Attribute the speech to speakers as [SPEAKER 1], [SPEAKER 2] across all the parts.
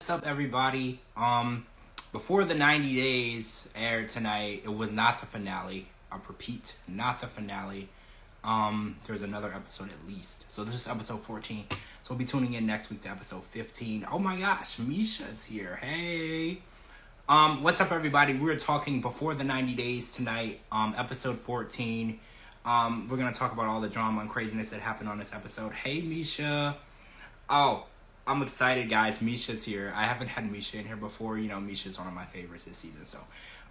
[SPEAKER 1] What's up, everybody? Um, before the 90 days aired tonight, it was not the finale. I repeat, not the finale. Um, there's another episode at least. So this is episode 14. So we'll be tuning in next week to episode 15. Oh my gosh, Misha's here. Hey. Um, what's up, everybody? We were talking before the 90 days tonight. Um, episode 14. Um, we're gonna talk about all the drama and craziness that happened on this episode. Hey, Misha. Oh, I'm excited, guys. Misha's here. I haven't had Misha in here before. You know, Misha's one of my favorites this season. So,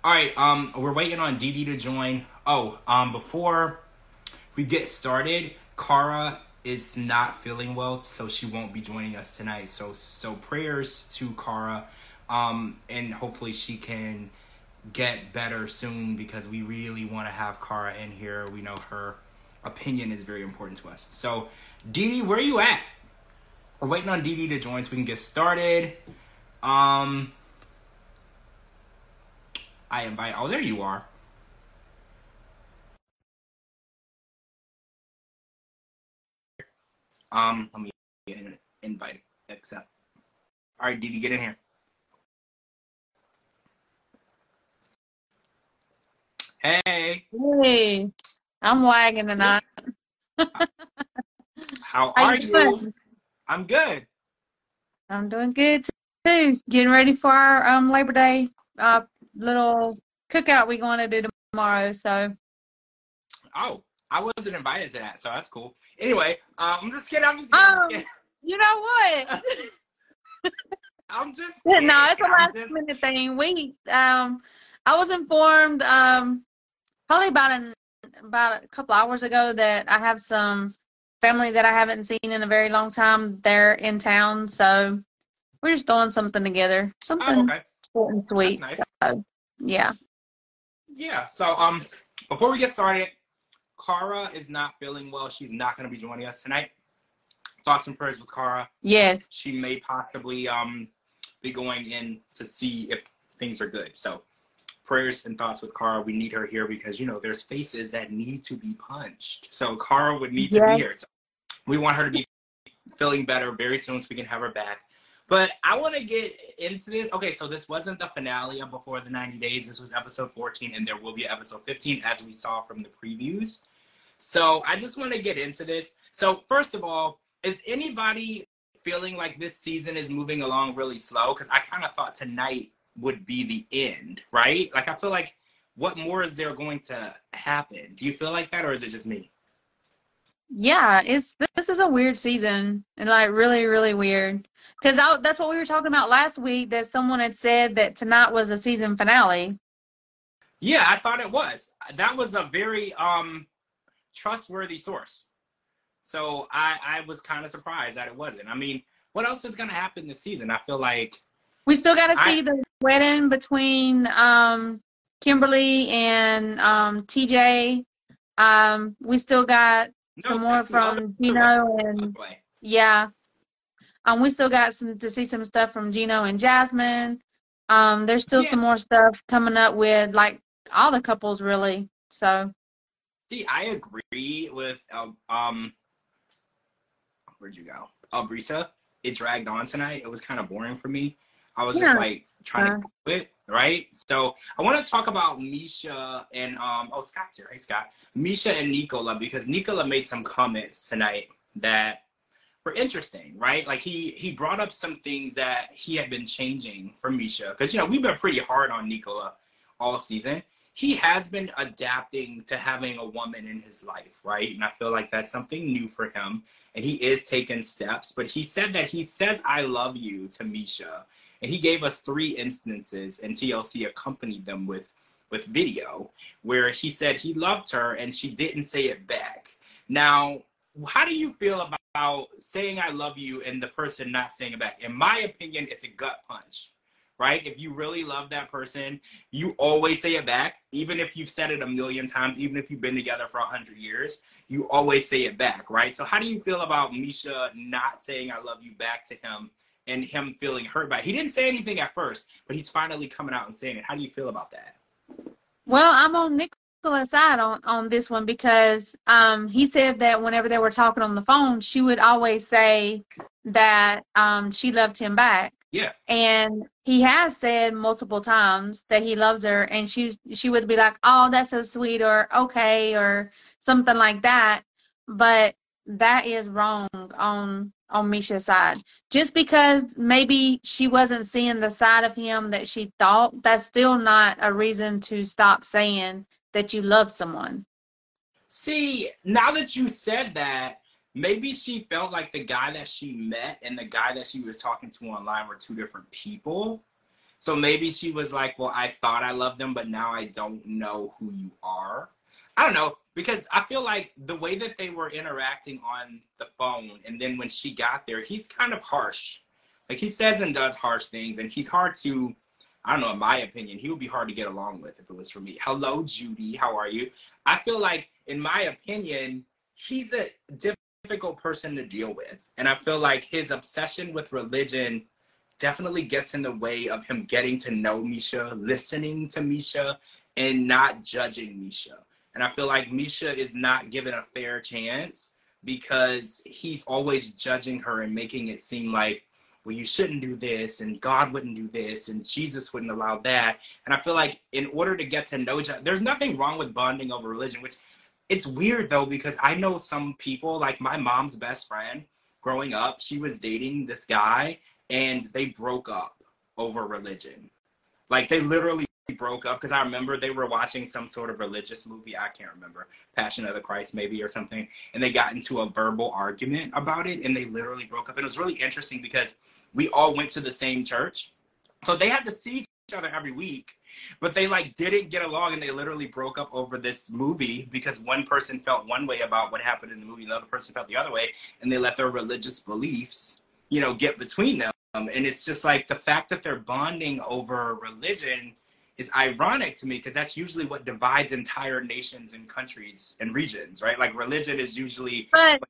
[SPEAKER 1] all right. Um, we're waiting on Dee to join. Oh, um, before we get started, Kara is not feeling well, so she won't be joining us tonight. So, so prayers to Kara, um, and hopefully she can get better soon because we really want to have Kara in here. We know her opinion is very important to us. So, Dee, where are you at? We're waiting on Dee to join so we can get started. Um, I invite. Oh, there you are. Um, let me invite. Accept. All right, DD, get in here. Hey,
[SPEAKER 2] Hey, I'm wagging tonight.
[SPEAKER 1] how
[SPEAKER 2] How
[SPEAKER 1] are
[SPEAKER 2] you
[SPEAKER 1] you? I'm good.
[SPEAKER 2] I'm doing good too. Getting ready for our um Labor Day uh little cookout we're going to do tomorrow. So
[SPEAKER 1] Oh, I wasn't invited to that, so that's cool. Anyway, um, I'm just kidding. I'm just kidding. I'm just
[SPEAKER 2] um,
[SPEAKER 1] kidding.
[SPEAKER 2] you know what?
[SPEAKER 1] I'm just
[SPEAKER 2] no, it's a last
[SPEAKER 1] just
[SPEAKER 2] minute thing. We um I was informed um probably about an about a couple hours ago that I have some family that I haven't seen in a very long time. They're in town, so we're just throwing something together,
[SPEAKER 1] oh,
[SPEAKER 2] something
[SPEAKER 1] okay.
[SPEAKER 2] short and sweet.
[SPEAKER 1] nice.
[SPEAKER 2] So yeah.
[SPEAKER 1] Yeah. So, um, before we get started, Kara is not feeling well. She's not going to be joining us tonight. Thoughts and prayers with Kara.
[SPEAKER 2] Yes.
[SPEAKER 1] She may possibly um be going in to see if things are good. So, prayers and thoughts with Kara. We need her here because you know there's faces that need to be punched. So Kara would need to be here. So we want her to be feeling better very soon so we can have her back. But I want to get into this. Okay, so this wasn't the finale of Before the 90 Days. This was episode 14, and there will be episode 15, as we saw from the previews. So I just want to get into this. So, first of all, is anybody feeling like this season is moving along really slow? Because I kind of thought tonight would be the end, right? Like, I feel like what more is there going to happen? Do you feel like that, or is it just me?
[SPEAKER 2] Yeah, it's this is a weird season and like really, really weird. Because that's what we were talking about last week that someone had said that tonight was a season finale.
[SPEAKER 1] Yeah, I thought it was. That was a very um trustworthy source. So I I was kind of surprised that it wasn't. I mean, what else is going to happen this season? I feel like
[SPEAKER 2] We still got to
[SPEAKER 1] I
[SPEAKER 2] see the wedding between um Kimberly and um TJ. Um, we still got
[SPEAKER 1] no,
[SPEAKER 2] some more
[SPEAKER 1] that's the other
[SPEAKER 2] from. Gino and yeah. Um, we still got some to see some stuff from Gino and Jasmine. Um, there's still
[SPEAKER 1] Yeah.
[SPEAKER 2] some more stuff coming up with like all the couples really. So
[SPEAKER 1] See, I agree with um, um where'd you go? Uh, Brisa. It dragged on tonight. It was kind of boring for me. I was just like trying
[SPEAKER 2] Uh,
[SPEAKER 1] to quit, right? So I want to talk about Misha and um oh Scott's here. Hey Scott. Misha and Nicola because Nicola made some comments tonight that were interesting, right? Like he he brought up some things that he had been changing for Misha because you know we've been pretty hard on Nicola all season. He has been adapting to having a woman in his life, right? And I feel like that's something new for him. And he is taking steps. But he said that he says "I love you" to Misha, and he gave us three instances, and TLC accompanied them with with video where he said he loved her and she didn't say it back. Now, how do you feel about saying I love you and the person not saying it back? In my opinion, it's a gut punch, right? If you really love that person, you always say it back, even if you've said it a million times, even if you've been together for a hundred years, you always say it back, right? So how do you feel about Misha not saying I love you back to him and him feeling hurt by it? He didn't say anything at first, but he's finally coming out and saying it. How do you feel about that?
[SPEAKER 2] Well, I'm on Nicola's side on, on this one because um, he said that whenever they were talking on the phone, she would always say that um, she loved him back.
[SPEAKER 1] Yeah.
[SPEAKER 2] And he has said multiple times that he loves her and she's she would be like, "Oh, that's so sweet," or "Okay," or something like that. But that is wrong on on Misha's side. Just because maybe she wasn't seeing the side of him that she thought, that's still not a reason to stop saying that you love someone.
[SPEAKER 1] See, now that you said that, maybe she felt like the guy that she met and the guy that she was talking to online were two different people. So maybe she was like, well, I thought I loved them, but now I don't know who you are. I don't know because I feel like the way that they were interacting on the phone, and then when she got there, he's kind of harsh. Like he says and does harsh things, and he's hard to, I don't know, in my opinion, he would be hard to get along with if it was for me. Hello, Judy, how are you? I feel like, in my opinion, he's a difficult person to deal with, and I feel like his obsession with religion definitely gets in the way of him getting to know Misha, listening to Misha, and not judging Misha. And I feel like Misha is not given a fair chance because he's always judging her and making it seem like, well, you shouldn't do this, and God wouldn't do this, and Jesus wouldn't allow that. And I feel like in order to get to know there's nothing wrong with bonding over religion, which it's weird though, because I know some people, like my mom's best friend growing up, she was dating this guy and they broke up over religion. Like they literally broke up because I remember they were watching some sort of religious movie. I can't remember, Passion of the Christ maybe or something, and they got into a verbal argument about it, and they literally broke up. And it was really interesting because we all went to the same church, so they had to see each other every week, but they like didn't get along, and they literally broke up over this movie because one person felt one way about what happened in the movie, and the other person felt the other way, and they let their religious beliefs, you know, get between them. And it's just like the fact that they're bonding over religion is ironic to me because that's usually what divides entire nations and countries and regions, right? Like religion is usually.
[SPEAKER 2] But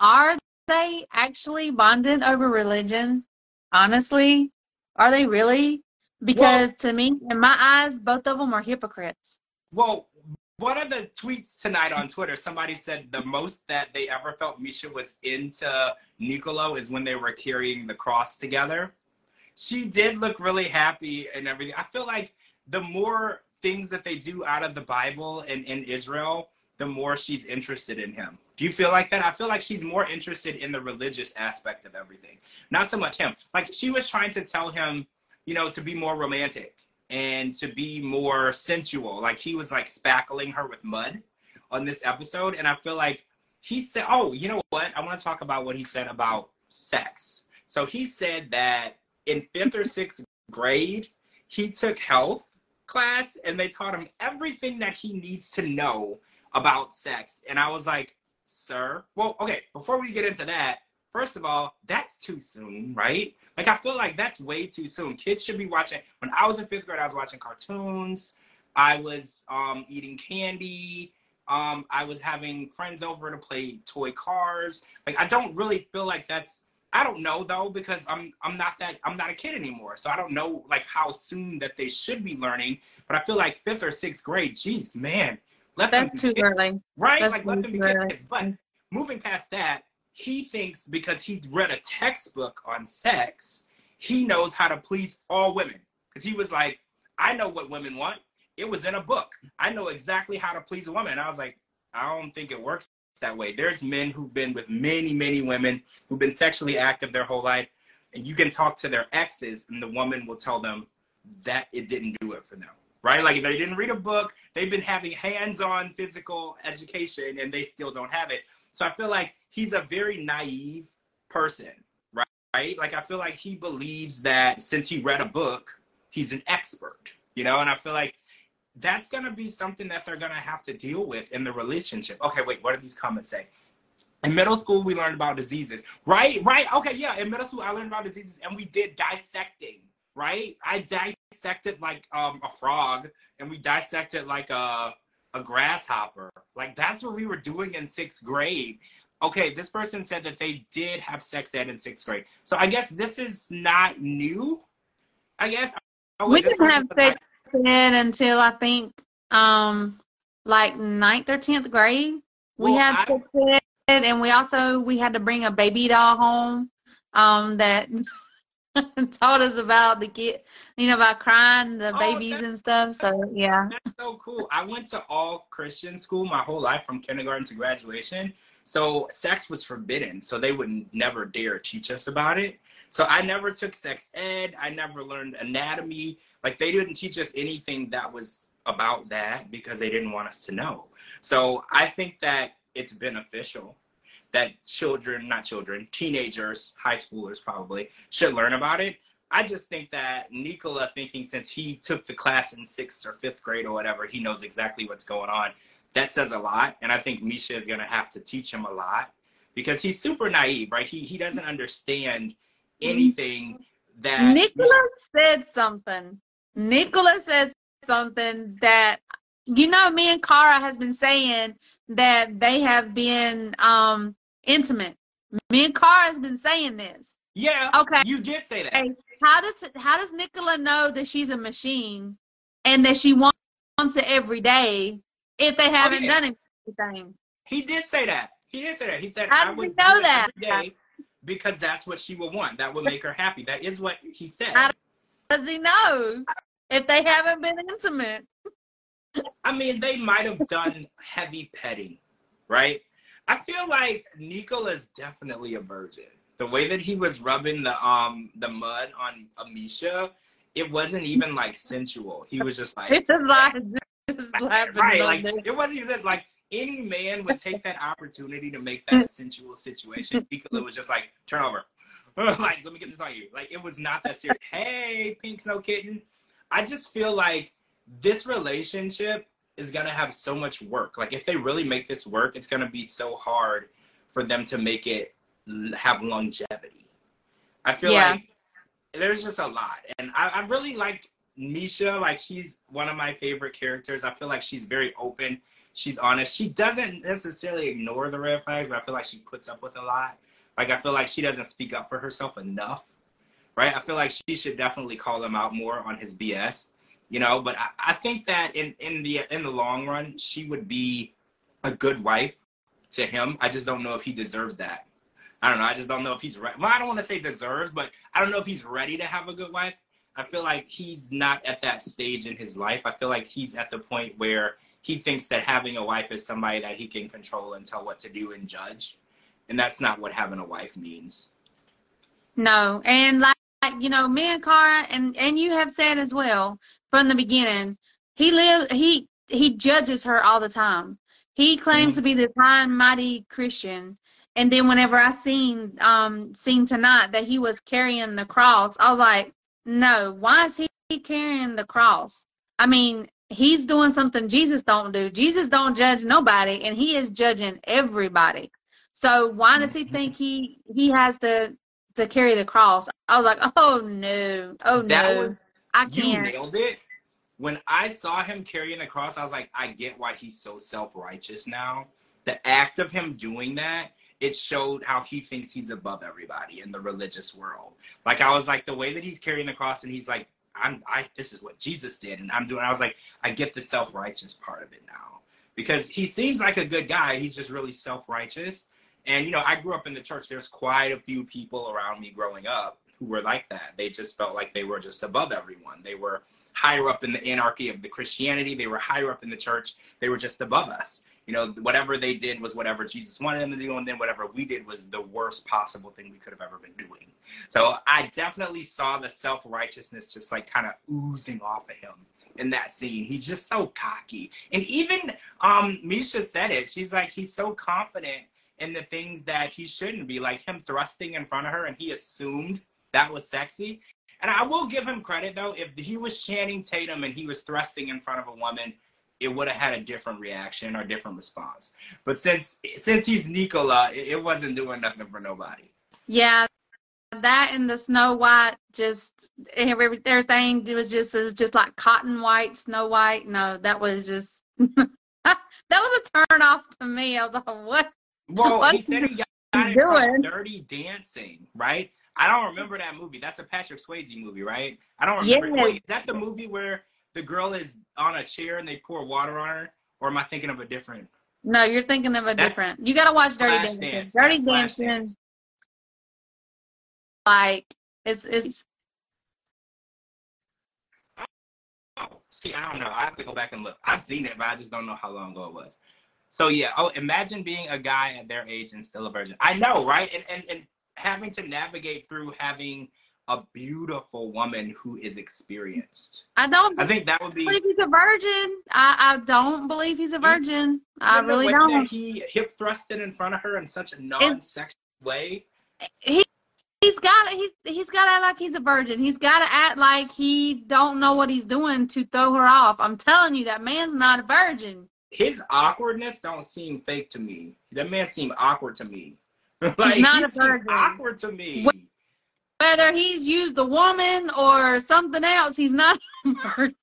[SPEAKER 2] are they actually bonded over religion? Honestly, are they really? Because well, to me, in my eyes, both of them are hypocrites.
[SPEAKER 1] Well, one of the tweets tonight on Twitter, somebody said the most that they ever felt Misha was into Nicolo is when they were carrying the cross together. She did look really happy and everything. I feel like the more things that they do out of the Bible and in Israel, the more she's interested in him. Do you feel like that? I feel like she's more interested in the religious aspect of everything, not so much him. Like she was trying to tell him, you know, to be more romantic and to be more sensual. Like he was like spackling her with mud on this episode. And I feel like he said, oh, you know what? I want to talk about what he said about sex. So he said that in fifth or sixth grade, he took health class and they taught him everything that he needs to know about sex. And I was like, sir, well, okay, before we get into that, first of all, that's too soon, right? Like, I feel like that's way too soon. Kids should be watching. When I was in fifth grade, I was watching cartoons. I was um, eating candy. Um, I was having friends over to play toy cars. Like, I don't really feel like that's I don't know though because I'm I'm not that I'm not a kid anymore, so I don't know like how soon that they should be learning. But I feel like fifth or sixth grade, geez, man,
[SPEAKER 2] let That's them too kids, early,
[SPEAKER 1] right? That's like let them be early. kids. But moving past that, he thinks because he read a textbook on sex, he knows how to please all women. Because he was like, I know what women want. It was in a book. I know exactly how to please a woman. And I was like, I don't think it works that way. There's men who've been with many, many women who've been sexually active their whole life, and you can talk to their exes, and the woman will tell them that it didn't do it for them. Right? Like if they didn't read a book, they've been having hands-on physical education, and they still don't have it. So I feel like he's a very naive person, right? Right? Like I feel like he believes that since he read a book, he's an expert. You know, and I feel like that's going to be something that they're going to have to deal with in the relationship. Okay, wait, what do these comments say? In middle school, we learned about diseases, right? Right? Okay, yeah. In middle school, I learned about diseases, and we did dissecting, right? I dissected like um, a frog, and we dissected like a a grasshopper. Like that's what we were doing in sixth grade. Okay, this person said that they did have sex ed in sixth grade, so I guess this is not new. I guess.
[SPEAKER 2] Oh, we didn't have sex until I think um like ninth or tenth grade. We well, had sex ed, and we also we had to bring a baby doll home. Um, that taught us about the kid, you know, about crying, the
[SPEAKER 1] Oh,
[SPEAKER 2] babies and stuff. So yeah.
[SPEAKER 1] That's so cool. I went to all Christian school my whole life from kindergarten to graduation. So sex was forbidden. So they would never dare teach us about it. So I never took sex ed. I never learned anatomy. Like they didn't teach us anything that was about that because they didn't want us to know. So I think that it's beneficial that children, not children, teenagers, high schoolers probably should learn about it. I just think that Nicola thinking since he took the class in sixth or fifth grade or whatever, he knows exactly what's going on. That says a lot. And I think Misha is gonna have to teach him a lot because he's super naive, right? He he doesn't understand anything that
[SPEAKER 2] Nicola said something. Nicholas said something that you know me and Kara has been saying that they have been um intimate. Me and Kara has been saying this.
[SPEAKER 1] Yeah,
[SPEAKER 2] Okay.
[SPEAKER 1] you did say that.
[SPEAKER 2] Hey, how does how does Nicola know that she's a machine and that she wants wants it every day if they haven't
[SPEAKER 1] Okay.
[SPEAKER 2] done anything?
[SPEAKER 1] He did say that. He did say that. He said
[SPEAKER 2] How
[SPEAKER 1] I would
[SPEAKER 2] know that?
[SPEAKER 1] because that's what she would want. That would make her happy. That is what he said.
[SPEAKER 2] How Does he know if they haven't been intimate?
[SPEAKER 1] I mean, they might have done heavy petting, right? I feel like Nicola's definitely a virgin. The way that he was rubbing the um the mud on Amisha, it wasn't even like sensual. He was just like
[SPEAKER 2] It's like
[SPEAKER 1] right, like
[SPEAKER 2] there.
[SPEAKER 1] it wasn't even like any man would take that opportunity to make that a sensual situation. Nicola was just like, turn over. like, let me get this on you. Like, it was not that serious. hey, pink snow kitten. I just feel like this relationship is gonna have so much work. Like, if they really make this work, it's gonna be so hard for them to make it have longevity. I feel
[SPEAKER 2] Yeah.
[SPEAKER 1] like there's just a lot, and I, I really like Misha. Like, she's one of my favorite characters. I feel like she's very open. She's honest. She doesn't necessarily ignore the red flags, but I feel like she puts up with a lot. Like, I feel like she doesn't speak up for herself enough, right? I feel like she should definitely call him out more on his BS, you know. But I, I think that in in the in the long run, she would be a good wife to him. I just don't know if he deserves that. I don't know. I just don't know if he's ready. Well, I don't want to say deserves, but I don't know if he's ready to have a good wife. I feel like he's not at that stage in his life. I feel like he's at the point where he thinks that having a wife is somebody that he can control and tell what to do and judge. And that's not what having a wife means.
[SPEAKER 2] No, and like, you know, me and Kara, and and you have said as well from the beginning, he lives, he he judges her all the time. He claims to be this high and mighty Christian, and then whenever I seen um seen tonight that he was carrying the cross, I was like, no, why is he carrying the cross? I mean, he's doing something Jesus don't do. Jesus don't judge nobody, and he is judging everybody. So why does he think he he has to to carry the cross. I was like, oh no, oh
[SPEAKER 1] that
[SPEAKER 2] no,
[SPEAKER 1] was
[SPEAKER 2] I
[SPEAKER 1] you
[SPEAKER 2] can't.
[SPEAKER 1] nailed it. When I saw him carrying the cross, I was like, I get why he's so self righteous now. The act of him doing that, it showed how he thinks he's above everybody in the religious world. Like I was like, the way that he's carrying the cross and he's like, I'm I this is what Jesus did and I'm doing I was like, I get the self righteous part of it now. Because he seems like a good guy, he's just really self righteous. And you know, I grew up in the church. There's quite a few people around me growing up who were like that. They just felt like they were just above everyone. They were higher up in the anarchy of the Christianity. They were higher up in the church. They were just above us. You know, whatever they did was whatever Jesus wanted them to do, and then whatever we did was the worst possible thing we could have ever been doing. So I definitely saw the self righteousness just like kind of oozing off of him in that scene. He's just so cocky. And even um Misha said it. She's like, he's so confident in the things that he shouldn't be, like him thrusting in front of her, and he assumed that was sexy. And I will give him credit though, if he was Channing Tatum and he was thrusting in front of a woman, it would have had a different reaction or different response. But since since he's Nicola, it, it wasn't doing nothing for nobody.
[SPEAKER 2] Yeah, that and the Snow White, just everything it was just it was just like cotton white, Snow White. No, that was just that was a turn off to me. I was like, what?
[SPEAKER 1] Well,
[SPEAKER 2] What
[SPEAKER 1] he said he got,
[SPEAKER 2] doing?
[SPEAKER 1] Dirty Dancing, right? I don't remember that movie. That's a Patrick Swayze movie, right? I don't remember. Wait, is that the movie where the girl is on a chair and they pour water on her? Or am I thinking of a different?
[SPEAKER 2] No, you're thinking of a
[SPEAKER 1] That's
[SPEAKER 2] different. You got to watch Dirty Dancing.
[SPEAKER 1] Dance.
[SPEAKER 2] Dirty
[SPEAKER 1] That's
[SPEAKER 2] Dancing,
[SPEAKER 1] Dance.
[SPEAKER 2] like It's it's
[SPEAKER 1] Oh, see, I don't know. I have to go back and look. I've seen it, but I just don't know how long ago it was. So yeah, oh, imagine being a guy at their age and still a virgin. I know, right? And and and having to navigate through having a beautiful woman who is experienced.
[SPEAKER 2] I don't
[SPEAKER 1] I think that would be.
[SPEAKER 2] believe he's a virgin. I, I don't believe he's a virgin. I
[SPEAKER 1] You know,
[SPEAKER 2] really don't.
[SPEAKER 1] He hip thrusted in front of her in such a non-sexual way.
[SPEAKER 2] He he's got he's he's got to act like he's a virgin. He's got to act like he don't know what he's doing to throw her off. I'm telling you, that man's not a virgin.
[SPEAKER 1] His awkwardness don't seem fake to me. That man seemed awkward to me. like
[SPEAKER 2] not
[SPEAKER 1] he
[SPEAKER 2] a virgin.
[SPEAKER 1] awkward to me.
[SPEAKER 2] Whether he's used a woman or something else, he's not a virgin.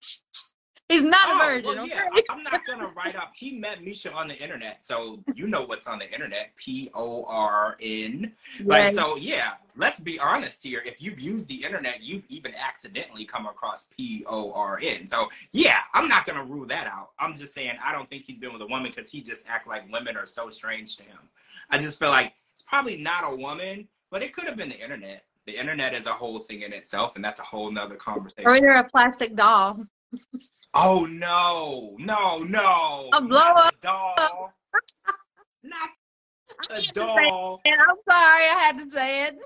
[SPEAKER 2] He's not a
[SPEAKER 1] Oh,
[SPEAKER 2] virgin.
[SPEAKER 1] well, yeah,
[SPEAKER 2] okay?
[SPEAKER 1] I'm not gonna write up. He met Misha on the internet, so you know what's on the internet. P O R N. Like so, yeah. Let's be honest here. If you've used the internet, you've even accidentally come across P O R N. So yeah, I'm not gonna rule that out. I'm just saying I don't think he's been with a woman because he just act like women are so strange to him. I just feel like it's probably not a woman, but it could have been the internet. The internet is a whole thing in itself, and that's a whole nother conversation.
[SPEAKER 2] Or either a plastic doll.
[SPEAKER 1] Oh no, no, no.
[SPEAKER 2] A blow up.
[SPEAKER 1] doll. Not the doll.
[SPEAKER 2] And I'm sorry, I had to say it.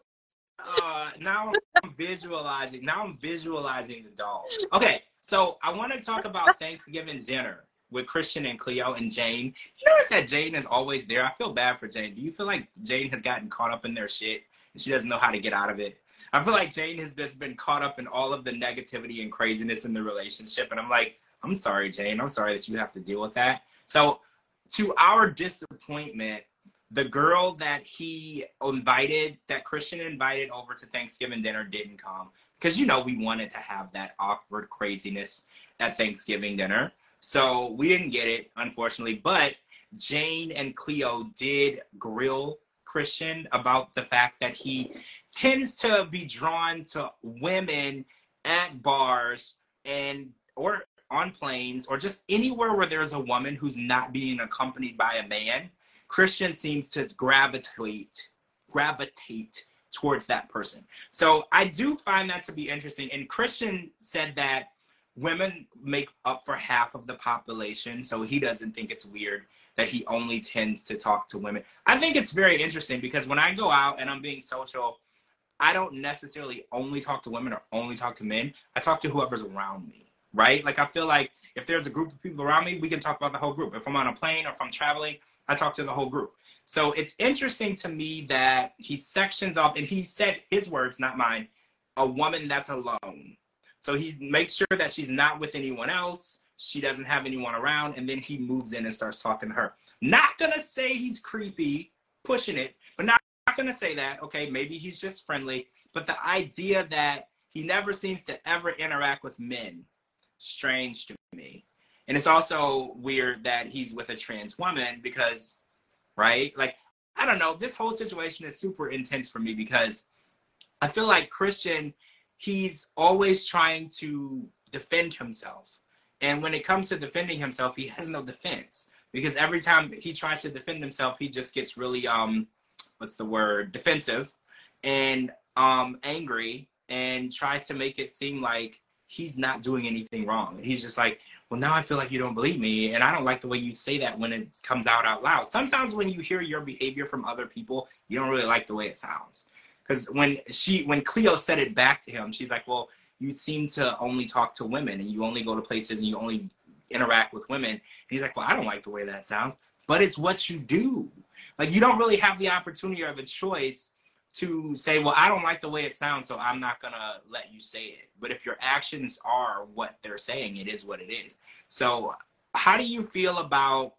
[SPEAKER 1] Uh, now I'm visualizing. Now I'm visualizing the doll. Okay, so I want to talk about Thanksgiving dinner with Christian and Cleo and Jane. You notice that Jane is always there. I feel bad for Jane. Do you feel like Jane has gotten caught up in their shit she doesn't know how to get out of it? I feel like Jane has just been caught up in all of the negativity and craziness in the relationship. And I'm like, I'm sorry, Jane. I'm sorry that you have to deal with that. So, to our disappointment, the girl that he invited, that Christian invited over to Thanksgiving dinner, didn't come. Because, you know, we wanted to have that awkward craziness at Thanksgiving dinner. So, we didn't get it, unfortunately. But Jane and Cleo did grill Christian about the fact that he tends to be drawn to women at bars and or on planes or just anywhere where there's a woman who's not being accompanied by a man christian seems to gravitate gravitate towards that person. So i do find that to be interesting and christian said that women make up for half of the population so he doesn't think it's weird that he only tends to talk to women i think it's very interesting because when i go out and i'm being social I don't necessarily only talk to women or only talk to men. I talk to whoever's around me, right? Like I feel like if there's a group of people around me, we can talk about the whole group. If I'm on a plane or if I'm traveling, I talk to the whole group. So it's interesting to me that he sections off, and he said his words, not mine, a woman that's alone. So he makes sure that she's not with anyone else. She doesn't have anyone around, and then he moves in and starts talking to her. Not gonna say he's creepy, pushing it, but not not going to say that. Okay, maybe he's just friendly, but the idea that he never seems to ever interact with men, strange to me. And it's also weird that he's with a trans woman because, right? Like, I don't know. This whole situation is super intense for me because I feel like Christian, he's always trying to defend himself. And when it comes to defending himself, he has no defense because every time he tries to defend himself, he just gets really um what's the word defensive and um angry and tries to make it seem like he's not doing anything wrong. And he's just like, well, now I feel like you don't believe me, and I don't like the way you say that when it comes out out loud. Sometimes when you hear your behavior from other people, you don't really like the way it sounds. Because when she, when Cleo said it back to him, she's like, well, you seem to only talk to women, and you only go to places, and you only interact with women. And he's like, well, I don't like the way that sounds, but it's what you do. Like you don't really have the opportunity or the choice to say, well, I don't like the way it sounds, so I'm not gonna let you say it. But if your actions are what they're saying, it is what it is. So, how do you feel about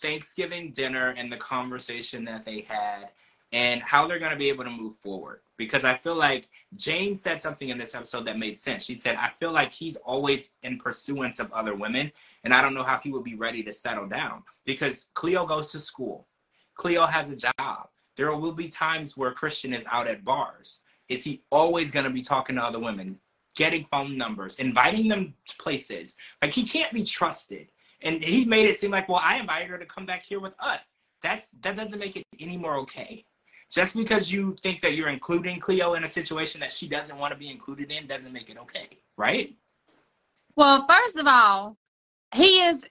[SPEAKER 1] Thanksgiving dinner and the conversation that they had, and how they're gonna be able to move forward? Because I feel like Jane said something in this episode that made sense. She said, I feel like he's always in pursuance of other women, and I don't know how he would be ready to settle down because Cleo goes to school. Cleo has a job. There will be times where Christian is out at bars. Is he always going to be talking to other women, getting phone numbers, inviting them to places? Like he can't be trusted. And he made it seem like, well, I invited her to come back here with us. That's that doesn't make it any more okay. Just because you think that you're including Cleo in a situation that she doesn't want to be included in doesn't make it okay, right?
[SPEAKER 2] Well, first of all, he is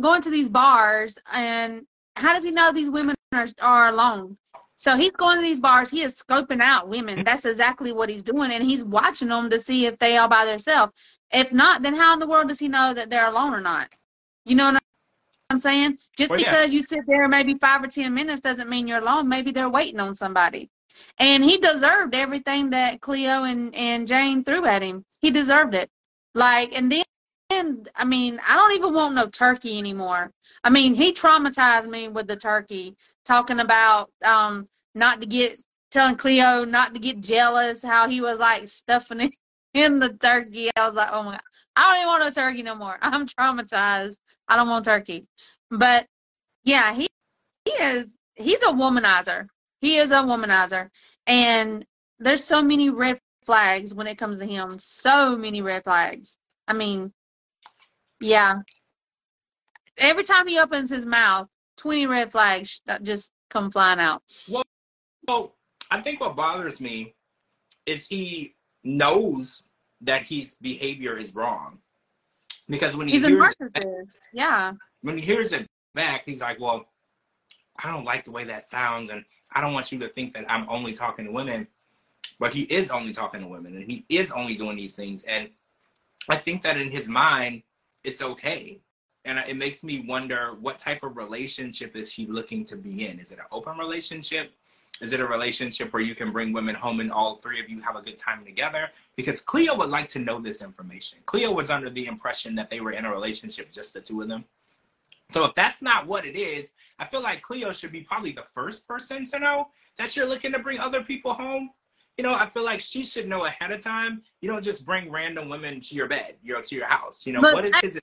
[SPEAKER 2] going to these bars, and how does he know these women are, are alone? So he's going to these bars. He is scoping out women. Mm-hmm. That's exactly what he's doing, and he's watching them to see if they are by themselves. If not, then how in the world does he know that they're alone or not? You know what I'm saying? Just
[SPEAKER 1] Well, yeah.
[SPEAKER 2] because you sit there maybe five or ten minutes doesn't mean you're alone. Maybe they're waiting on somebody. And he deserved everything that Cleo and, and Jane threw at him. He deserved it. Like, and then, and, I mean, I don't even want no turkey anymore. I mean, he traumatized me with the turkey, talking about um not to get, telling Cleo not to get jealous, how he was like stuffing it in the turkey. I was like, oh my God, I don't even want no turkey no more. I'm traumatized. I don't want turkey. But yeah, he, he is, he's a womanizer. He is a womanizer. And there's so many red flags when it comes to him. So many red flags. I mean, yeah. Every time he opens his mouth, 20 red flags just come flying out.
[SPEAKER 1] Well, I think what bothers me is he knows that his behavior is wrong. Because when he
[SPEAKER 2] He's
[SPEAKER 1] hears it,
[SPEAKER 2] narcissist. Yeah.
[SPEAKER 1] when he hears it back, he's like, Well, I don't like the way that sounds, and I don't want you to think that I'm only talking to women. But he is only talking to women, and he is only doing these things. And I think that in his mind, it's okay. And it makes me wonder what type of relationship is he looking to be in? Is it an open relationship? Is it a relationship where you can bring women home and all three of you have a good time together? Because Cleo would like to know this information. Cleo was under the impression that they were in a relationship, just the two of them. So if that's not what it is, I feel like Cleo should be probably the first person to know that you're looking to bring other people home. You know, I feel like she should know ahead of time. You don't just bring random women to your bed, you know, to your house. You know,
[SPEAKER 2] But
[SPEAKER 1] what is his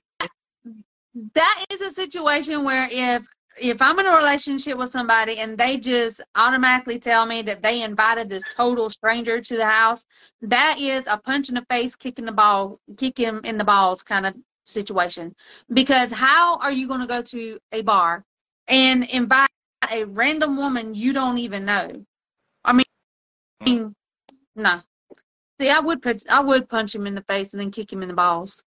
[SPEAKER 2] that is a situation where if if I'm in a relationship with somebody and they just automatically tell me that they invited this total stranger to the house, that is a punch in the face, kicking the ball, kick him in the balls kind of situation. Because how are you going to go to a bar and invite a random woman you don't even know? I mean, no. See, I would punch, I would punch him in the face and then kick him in the balls.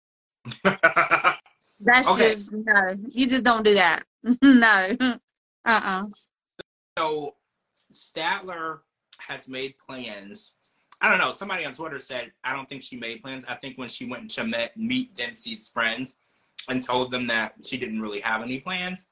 [SPEAKER 2] That's
[SPEAKER 1] Okay.
[SPEAKER 2] just no. You just don't do that. no. Uh-uh.
[SPEAKER 1] so Statler has made plans. I don't know. Somebody on Twitter said, I don't think she made plans. I think when she went to met, meet Dempsey's friends and told them that she didn't really have any plans,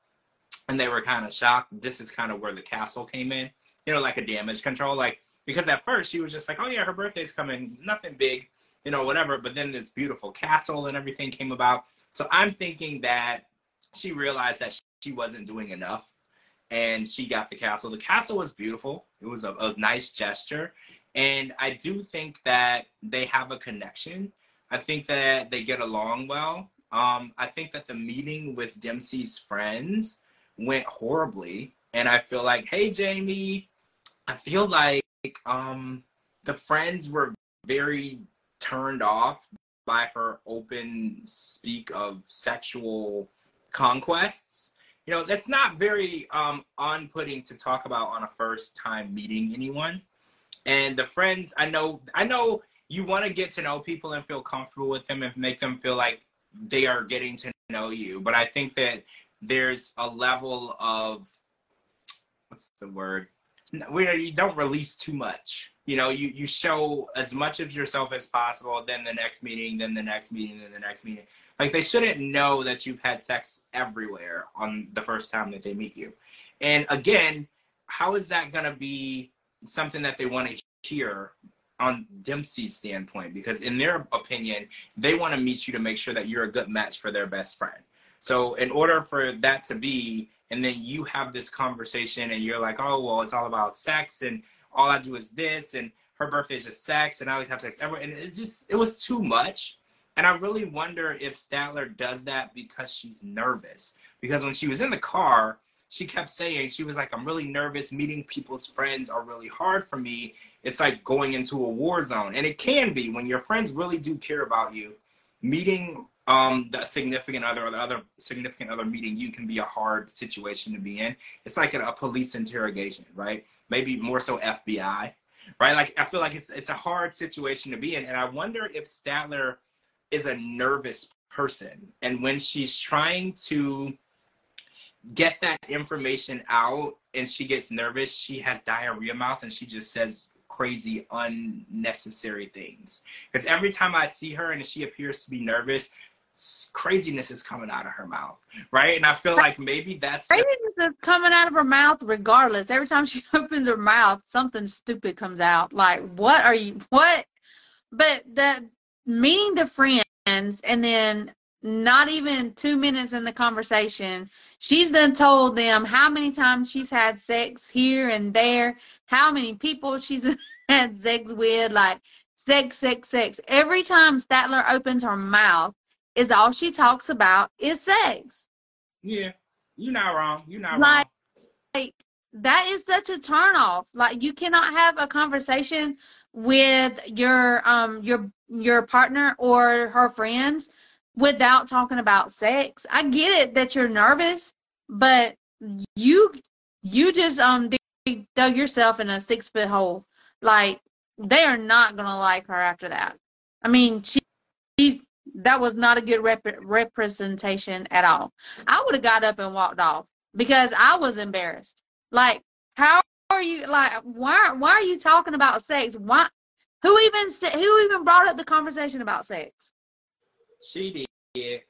[SPEAKER 1] and they were kind of shocked. This is kind of where the castle came in, you know, like a damage control. Like, because at first she was just like, oh, yeah, her birthday's coming, nothing big, you know, whatever. But then this beautiful castle and everything came about. So I'm thinking that she realized that she wasn't doing enough and she got the castle. The castle was beautiful. It was a, a nice gesture. And I do think that they have a connection. I think that they get along well. Um, I think that the meeting with Dempsey's friends went horribly. And I feel like, hey, Jamie, I feel like um, the friends were very turned off by her open speak of sexual conquests. You know that's not very um on-putting to talk about on a first time meeting anyone. And the friends i know i know you want to get to know people and feel comfortable with them and make them feel like they are getting to know you. But i think that there's a level of what's the word? Where you don't release too much you know you you show as much of yourself as possible then the next meeting then the next meeting then the next meeting. Like they shouldn't know that you've had sex everywhere on the first time that they meet you. And again how is that going to be something that they want to hear on dempsey's standpoint? Because in their opinion they want to meet you to make sure that you're a good match for their best friend. So in order for that to be and then you have this conversation and you're like oh well it's all about sex and all i do is this and her birthday is just sex and i always have sex everywhere and it just it was too much and I really wonder if Statler does that because she's nervous. Because when she was in the car, she kept saying, she was like, I'm really nervous. Meeting people's friends are really hard for me. It's like going into a war zone. And it can be when your friends really do care about you. Meeting um, the significant other or the other significant other meeting you can be a hard situation to be in. It's like a, a police interrogation, right? Maybe more so FBI, right? Like I feel like it's it's a hard situation to be in, and I wonder if Statler is a nervous person, and when she's trying to get that information out and she gets nervous, she has diarrhea mouth and she just says crazy, unnecessary things. Because every time I see her and she appears to be nervous, craziness is coming out of her mouth, right? And I feel like maybe that's
[SPEAKER 2] craziness is coming out of her mouth regardless. Every time she opens her mouth, something stupid comes out. Like, what are you? What? But the meeting the friends and then not even two minutes in the conversation, she's done told them how many times she's had sex here and there, how many people she's had sex with, like sex, sex, sex. Every time Statler opens her mouth, is all she talks about is sex.
[SPEAKER 1] Yeah, you're not wrong. You're not like, wrong.
[SPEAKER 2] Like that is such a turnoff. Like you cannot have a conversation with your um your your partner or her friends without talking about sex. I get it that you're nervous, but you you just um dug yourself in a six foot hole. Like they are not gonna like her after that. I mean, she, she that was not a good rep- representation at all. I would have got up and walked off because I was embarrassed. Like, how are you? Like, why? Why are you talking about sex? Why? Who even said? Who even brought up the conversation about sex?
[SPEAKER 1] She did.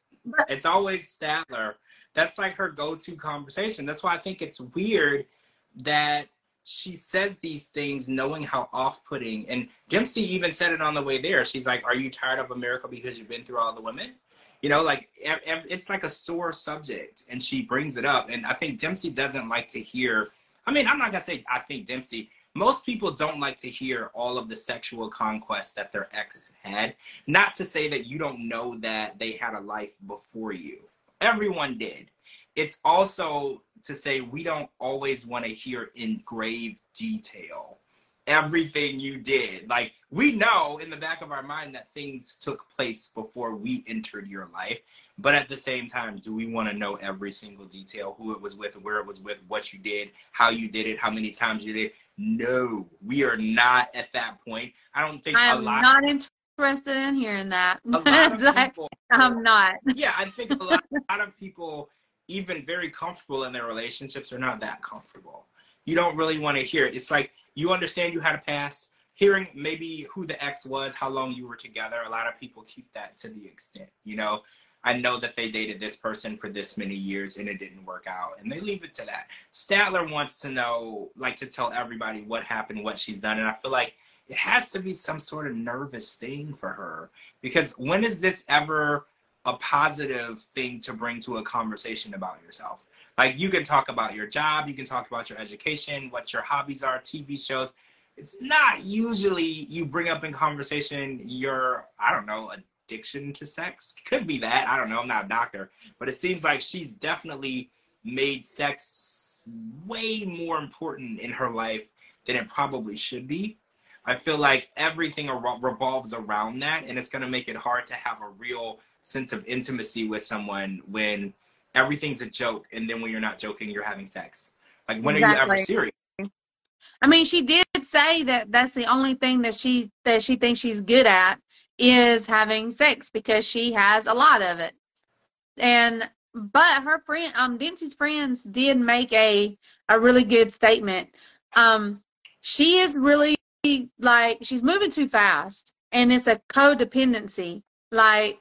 [SPEAKER 1] It's always Statler. That's like her go-to conversation. That's why I think it's weird that she says these things knowing how off-putting and dempsey even said it on the way there. She's like are you tired of america because you've been through all the women? You know like it's like a sore subject and she brings it up and i think dempsey doesn't like to hear i mean i'm not gonna say i think dempsey most people don't like to hear all of the sexual conquest that their ex had. Not to say that you don't know that they had a life before you. Everyone did it's also to say we don't always want to hear in grave detail everything you did. Like we know in the back of our mind that things took place before we entered your life. But at the same time, do we want to know every single detail, who it was with, where it was with, what you did, how you did it, how many times you did? It? No, we are not at that point. I don't think
[SPEAKER 2] I am not interested in hearing that. a lot of People, I'm not.
[SPEAKER 1] Yeah, I think a lot, a lot of people even very comfortable in their relationships are not that comfortable. You don't really want to hear it. It's like you understand you had a past. Hearing maybe who the ex was, how long you were together, a lot of people keep that to the extent, you know. I know that they dated this person for this many years and it didn't work out, and they leave it to that. Statler wants to know, like, to tell everybody what happened, what she's done, and I feel like it has to be some sort of nervous thing for her because when is this ever a positive thing to bring to a conversation about yourself. Like you can talk about your job, you can talk about your education, what your hobbies are, TV shows. It's not usually you bring up in conversation your, I don't know, addiction to sex. Could be that. I don't know. I'm not a doctor. But it seems like she's definitely made sex way more important in her life than it probably should be. I feel like everything revolves around that, and it's going to make it hard to have a real sense of intimacy with someone when everything's a joke and then when you're not joking you're having sex. Like when exactly. are you ever serious?
[SPEAKER 2] I mean she did say that that's the only thing that she that she thinks she's good at is having sex because she has a lot of it. And but her friend um dempsey's friends did make a a really good statement. Um she is really like she's moving too fast and it's a codependency like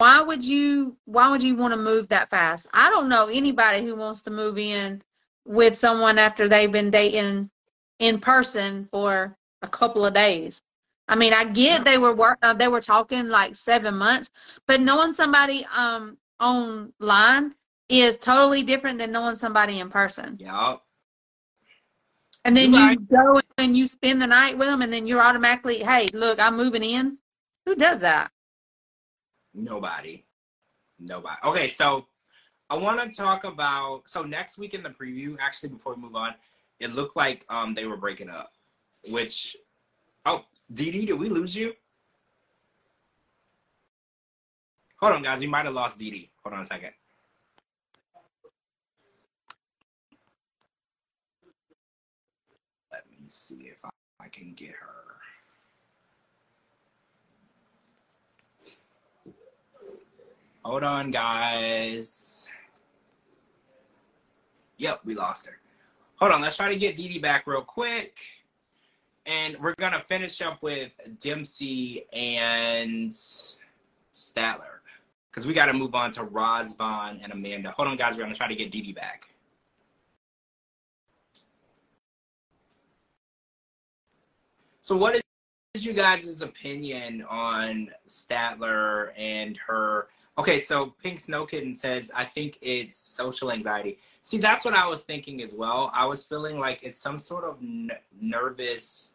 [SPEAKER 2] why would you why would you want to move that fast? I don't know anybody who wants to move in with someone after they've been dating in person for a couple of days. I mean, I get they were work uh, they were talking like 7 months, but knowing somebody um online is totally different than knowing somebody in person.
[SPEAKER 1] Yeah.
[SPEAKER 2] And then you go and you spend the night with them and then you're automatically, "Hey, look, I'm moving in." Who does that?
[SPEAKER 1] Nobody. Nobody. Okay, so I want to talk about so next week in the preview, actually before we move on, it looked like um they were breaking up. Which oh, DD, did we lose you? Hold on, guys. We might have lost DD. Hold on a second. See if I, I can get her. Hold on, guys. Yep, we lost her. Hold on, let's try to get Dee Dee back real quick. And we're going to finish up with Dempsey and Statler. Because we got to move on to Razvan and Amanda. Hold on, guys. We're going to try to get Dee Dee back. So, what is you guys' opinion on Statler and her? Okay, so Pink Snow Kitten says, I think it's social anxiety. See, that's what I was thinking as well. I was feeling like it's some sort of n- nervous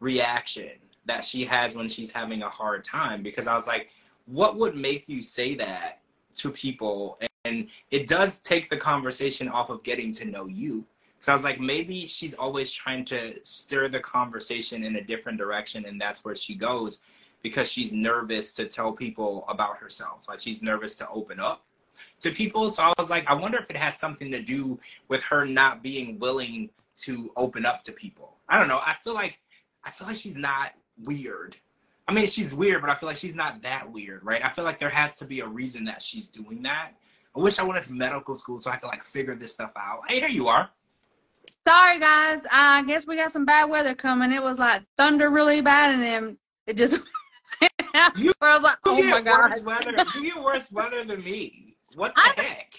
[SPEAKER 1] reaction that she has when she's having a hard time because I was like, what would make you say that to people? And it does take the conversation off of getting to know you. So I was like, maybe she's always trying to stir the conversation in a different direction, and that's where she goes because she's nervous to tell people about herself. Like she's nervous to open up to people. So I was like, I wonder if it has something to do with her not being willing to open up to people. I don't know. I feel like I feel like she's not weird. I mean, she's weird, but I feel like she's not that weird, right? I feel like there has to be a reason that she's doing that. I wish I went to medical school so I could like figure this stuff out. Hey, there you are.
[SPEAKER 2] Sorry, guys. I guess we got some bad weather coming. It was like thunder really bad, and then it just.
[SPEAKER 1] you,
[SPEAKER 2] I was like, oh
[SPEAKER 1] get
[SPEAKER 2] my god.
[SPEAKER 1] worse weather. You get worse weather than me. What the
[SPEAKER 2] I-
[SPEAKER 1] heck?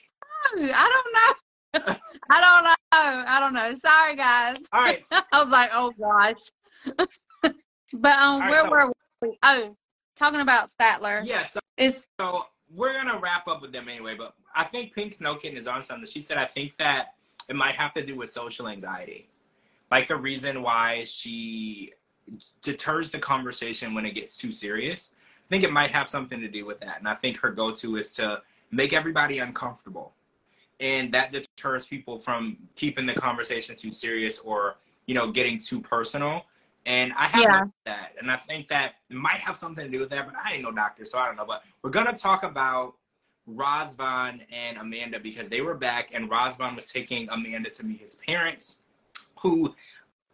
[SPEAKER 2] I don't know. I don't know. I don't know. Sorry, guys.
[SPEAKER 1] All right.
[SPEAKER 2] I was like, oh gosh. but um,
[SPEAKER 1] right,
[SPEAKER 2] where
[SPEAKER 1] so-
[SPEAKER 2] were we? Oh, talking about Statler.
[SPEAKER 1] Yeah. So,
[SPEAKER 2] It's
[SPEAKER 1] so we're gonna wrap up with them anyway. But I think Pink Snow Kitten is on something. She said I think that it might have to do with social anxiety, like the reason why she deters the conversation when it gets too serious. I think it might have something to do with that. And I think her go-to is to make everybody uncomfortable. And that deters people from keeping the conversation too serious or, you know, getting too personal. And I have
[SPEAKER 2] Yeah.
[SPEAKER 1] that. And I think that it might have something to do with that, but I ain't no doctor, so I don't know. But we're gonna talk about Razvan and Amanda because they were back and Razvan was taking Amanda to meet his parents, who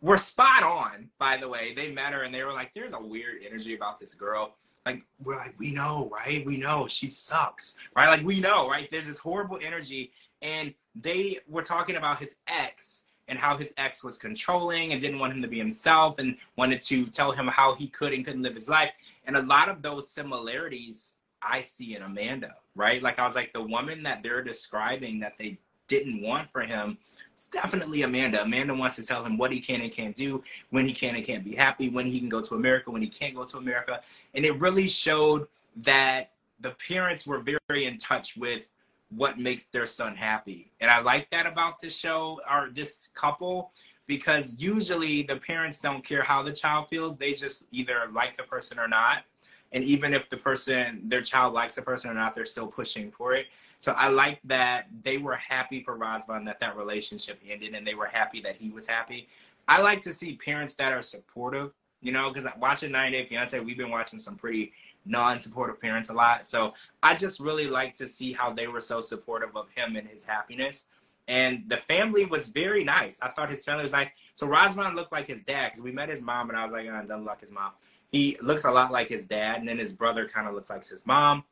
[SPEAKER 1] were spot on, by the way. They met her and they were like, there's a weird energy about this girl. Like, we're like, we know, right? We know she sucks, right? Like, we know, right? There's this horrible energy. And they were talking about his ex and how his ex was controlling and didn't want him to be himself and wanted to tell him how he could and couldn't live his life. And a lot of those similarities I see in Amanda, right? Like, I was like, the woman that they're describing that they didn't want for him it's definitely Amanda. Amanda wants to tell him what he can and can't do, when he can and can't be happy, when he can go to America, when he can't go to America. And it really showed that the parents were very in touch with what makes their son happy. And I like that about this show or this couple because usually the parents don't care how the child feels. They just either like the person or not. And even if the person, their child likes the person or not, they're still pushing for it. So I like that they were happy for Razvan that that relationship ended and they were happy that he was happy. I like to see parents that are supportive, you know, because watching 90 Day Fiance, we've been watching some pretty non-supportive parents a lot. So I just really like to see how they were so supportive of him and his happiness. And the family was very nice. I thought his family was nice. So Razvan looked like his dad because we met his mom and I was like, ah, oh, it doesn't like his mom. He looks a lot like his dad, and then his brother kind of looks like his mom.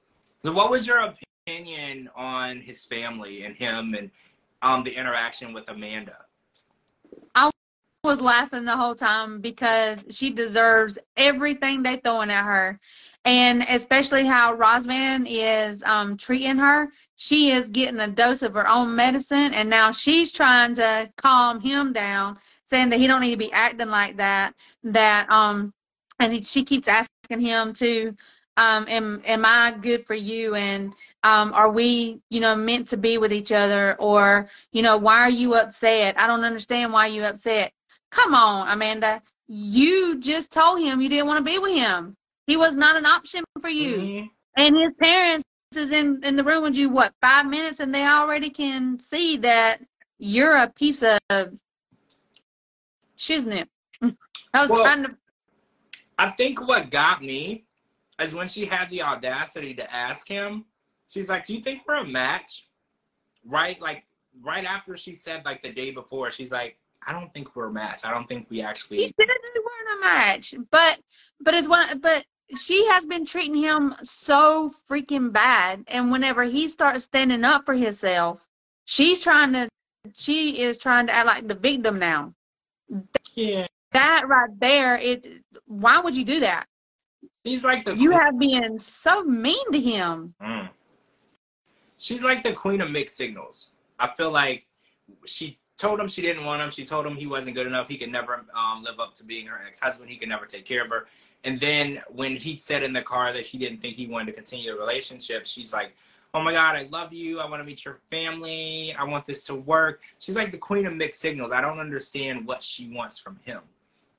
[SPEAKER 1] So what was your opinion on his family and him and um, the interaction with Amanda?
[SPEAKER 2] I was laughing the whole time because she deserves everything they throwing at her. And especially how Razvan is um, treating her. She is getting a dose of her own medicine, and now she's trying to calm him down, saying that he don't need to be acting like that. That um, and he, she keeps asking him to, um, am am I good for you? And um, are we, you know, meant to be with each other? Or you know, why are you upset? I don't understand why you upset. Come on, Amanda. You just told him you didn't want to be with him. He was not an option for you.
[SPEAKER 1] Mhm.
[SPEAKER 2] And his parents is in, in the room with you, what, five minutes, and they already can see that you're a piece of shiznit. I was
[SPEAKER 1] Well-
[SPEAKER 2] trying to.
[SPEAKER 1] I think what got me is when she had the audacity to ask him, she's like, Do you think we're a match? Right? Like, right after she said, like, the day before, she's like, I don't think we're a match. I don't think we actually.
[SPEAKER 2] He said they weren't a match, but but it's one. But she has been treating him so freaking bad, and whenever he starts standing up for himself, she's trying to. She is trying to act like the victim now.
[SPEAKER 1] Yeah.
[SPEAKER 2] That right there, it. Why would you do that?
[SPEAKER 1] She's like the
[SPEAKER 2] You
[SPEAKER 1] queen-
[SPEAKER 2] have been so mean to him.
[SPEAKER 1] Mm. She's like the queen of mixed signals. I feel like she told him she didn't want him. She told him he wasn't good enough. He could never um, live up to being her ex-husband. He could never take care of her. And then when he said in the car that he didn't think he wanted to continue the relationship, she's like, "Oh my God, I love you. I want to meet your family. I want this to work." She's like the queen of mixed signals. I don't understand what she wants from him,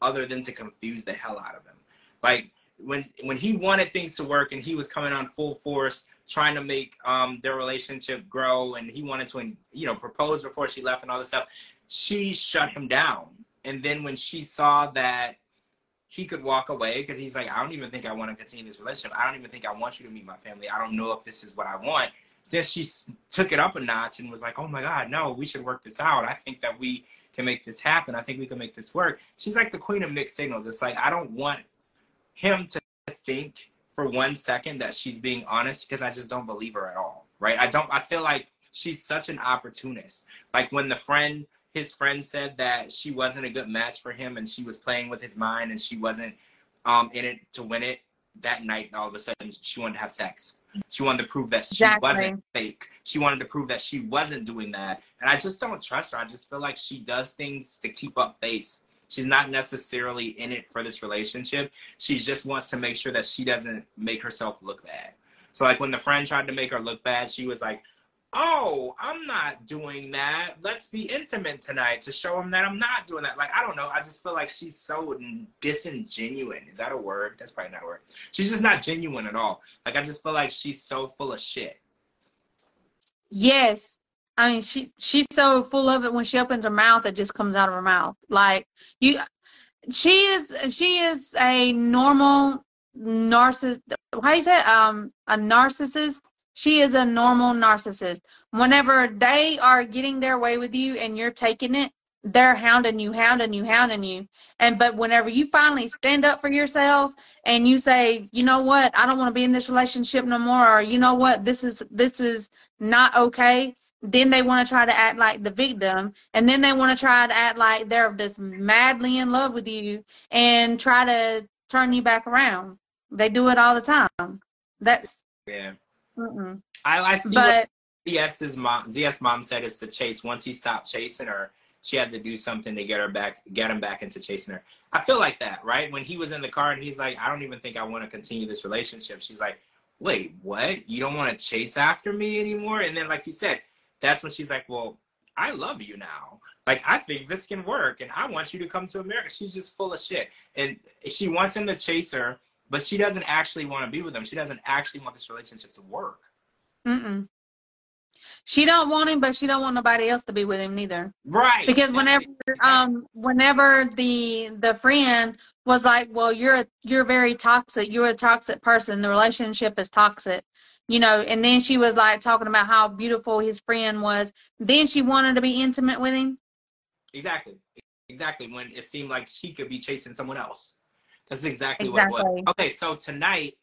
[SPEAKER 1] other than to confuse the hell out of him. Like when when he wanted things to work and he was coming on full force trying to make um, their relationship grow and he wanted to you know propose before she left and all this stuff she shut him down. And then when she saw that he could walk away because he's like i don't even think i want to continue this relationship. I don't even think i want you to meet my family. I don't know if this is what i want. Then she took it up a notch and was like oh my god no we should work this out. I think that we can make this happen i think we can make this work she's like the queen of mixed signals it's like i don't want him to think for one second that she's being honest because I just don't believe her at all. Right? I don't I feel like she's such an opportunist. Like when the friend his friend said that she wasn't a good match for him and she was playing with his mind and she wasn't um in it to win it that night all of a sudden she wanted to have sex. She wanted to prove that she
[SPEAKER 2] Exactly.
[SPEAKER 1] wasn't fake. She wanted to prove that she wasn't doing that. And I just don't trust her. I just feel like she does things to keep up face. She's not necessarily in it for this relationship she just wants to make sure that she doesn't make herself look bad. So like when the friend tried to make her look bad, she was like, "Oh, I'm not doing that. Let's be intimate tonight to show him that I'm not doing that." Like I don't know. I just feel like she's so disingenuine. Is that a word? That's probably not a word. She's just not genuine at all. Like I just feel like she's so full of shit.
[SPEAKER 2] Yes. I mean, she she's so full of it when she opens her mouth, it just comes out of her mouth. Like you, she is she is a normal narcissist. How do you say it? um a narcissist? She is a normal narcissist. Whenever they are getting their way with you and you're taking it, they're hounding you, hounding you, hounding you. And but whenever you finally stand up for yourself and you say, you know what, I don't want to be in this relationship no more, or you know what, this is this is not okay, then they want to try to act like the victim, and then they want to try to act like they're just madly in love with you and try to turn you back around. They do it all the time. That's
[SPEAKER 1] Yeah.
[SPEAKER 2] Mm-mm.
[SPEAKER 1] I, I see what
[SPEAKER 2] but
[SPEAKER 1] ZS's mom ZS mom said is to chase once he stopped chasing her, she had to do something to get her back get him back into chasing her. I feel like that, right? When he was in the car and he's like, I don't even think I want to continue this relationship. She's like, Wait, what? You don't want to chase after me anymore? And then like you said, that's when she's like, Well, I love you now. Like I think this can work and I want you to come to America. She's just full of shit. And she wants him to chase her, but she doesn't actually want to be with him. She doesn't actually want this relationship to work.
[SPEAKER 2] mm-mm. she don't want him, but she don't want nobody else to be with him neither.
[SPEAKER 1] Right.
[SPEAKER 2] because whenever um whenever the the friend was like well you're you're very toxic you're a toxic person the relationship is toxic you know and then she was like talking about how beautiful his friend was then she wanted to be intimate with him
[SPEAKER 1] Exactly. Exactly. When it seemed like she could be chasing someone else. That's exactly, what it was. Okay, so tonight,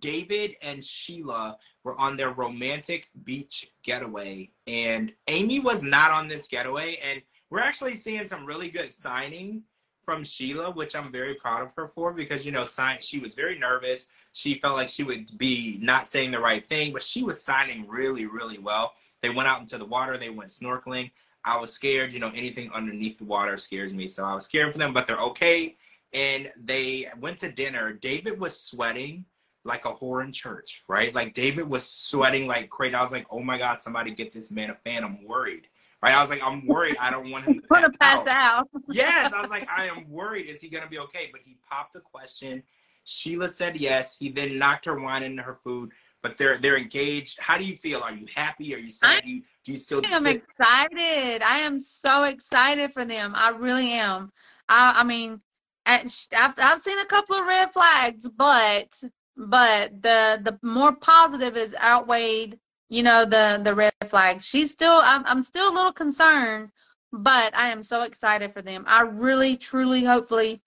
[SPEAKER 1] David and Sheila were on their romantic beach getaway, and Amy was not on this getaway. And we're actually seeing some really good signing from Sheila, which I'm very proud of her for because, you know, sign, she was very nervous. She felt like she would be not saying the right thing, but she was signing really, really well. They went out into the water, they went snorkeling. I was scared, you know, anything underneath the water scares me. So I was scared for them, but they're okay. And they went to dinner. David was sweating like a whore in church, right? Like David was sweating like crazy. I was like, oh my God, somebody get this man a fan. I'm worried. Right? I was like, I'm worried. I don't want him to pass
[SPEAKER 2] pass
[SPEAKER 1] out.
[SPEAKER 2] out
[SPEAKER 1] Yes, I was like, I am worried. Is he gonna be okay? But he popped the question. Sheila said yes. He then knocked her wine into her food. But they're they're engaged. How do you feel? Are you happy? Are you sad? Do you, do you still?
[SPEAKER 2] I am excited. I am so excited for them. I really am. I, I mean, I've I've seen a couple of red flags, but but the the more positive is outweighed. You know the the red flags. She's still. I'm I'm still a little concerned but I am so excited for them. I really, truly, hopefully,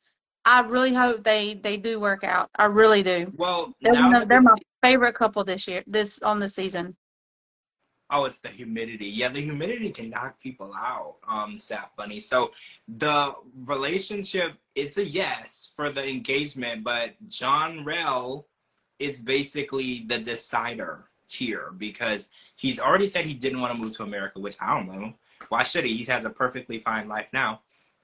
[SPEAKER 2] I really hope they they do work out. I really do.
[SPEAKER 1] Well,
[SPEAKER 2] They're,
[SPEAKER 1] now
[SPEAKER 2] one of-
[SPEAKER 1] that
[SPEAKER 2] they're my favorite couple this year, this on the season.
[SPEAKER 1] Oh, it's the humidity. Yeah, the humidity can knock people out, um, Saf Bunny. So the relationship is a yes for the engagement, but John Rell is basically the decider here because he's already said he didn't want to move to America, which I don't know. Why should he? He has a perfectly fine life now.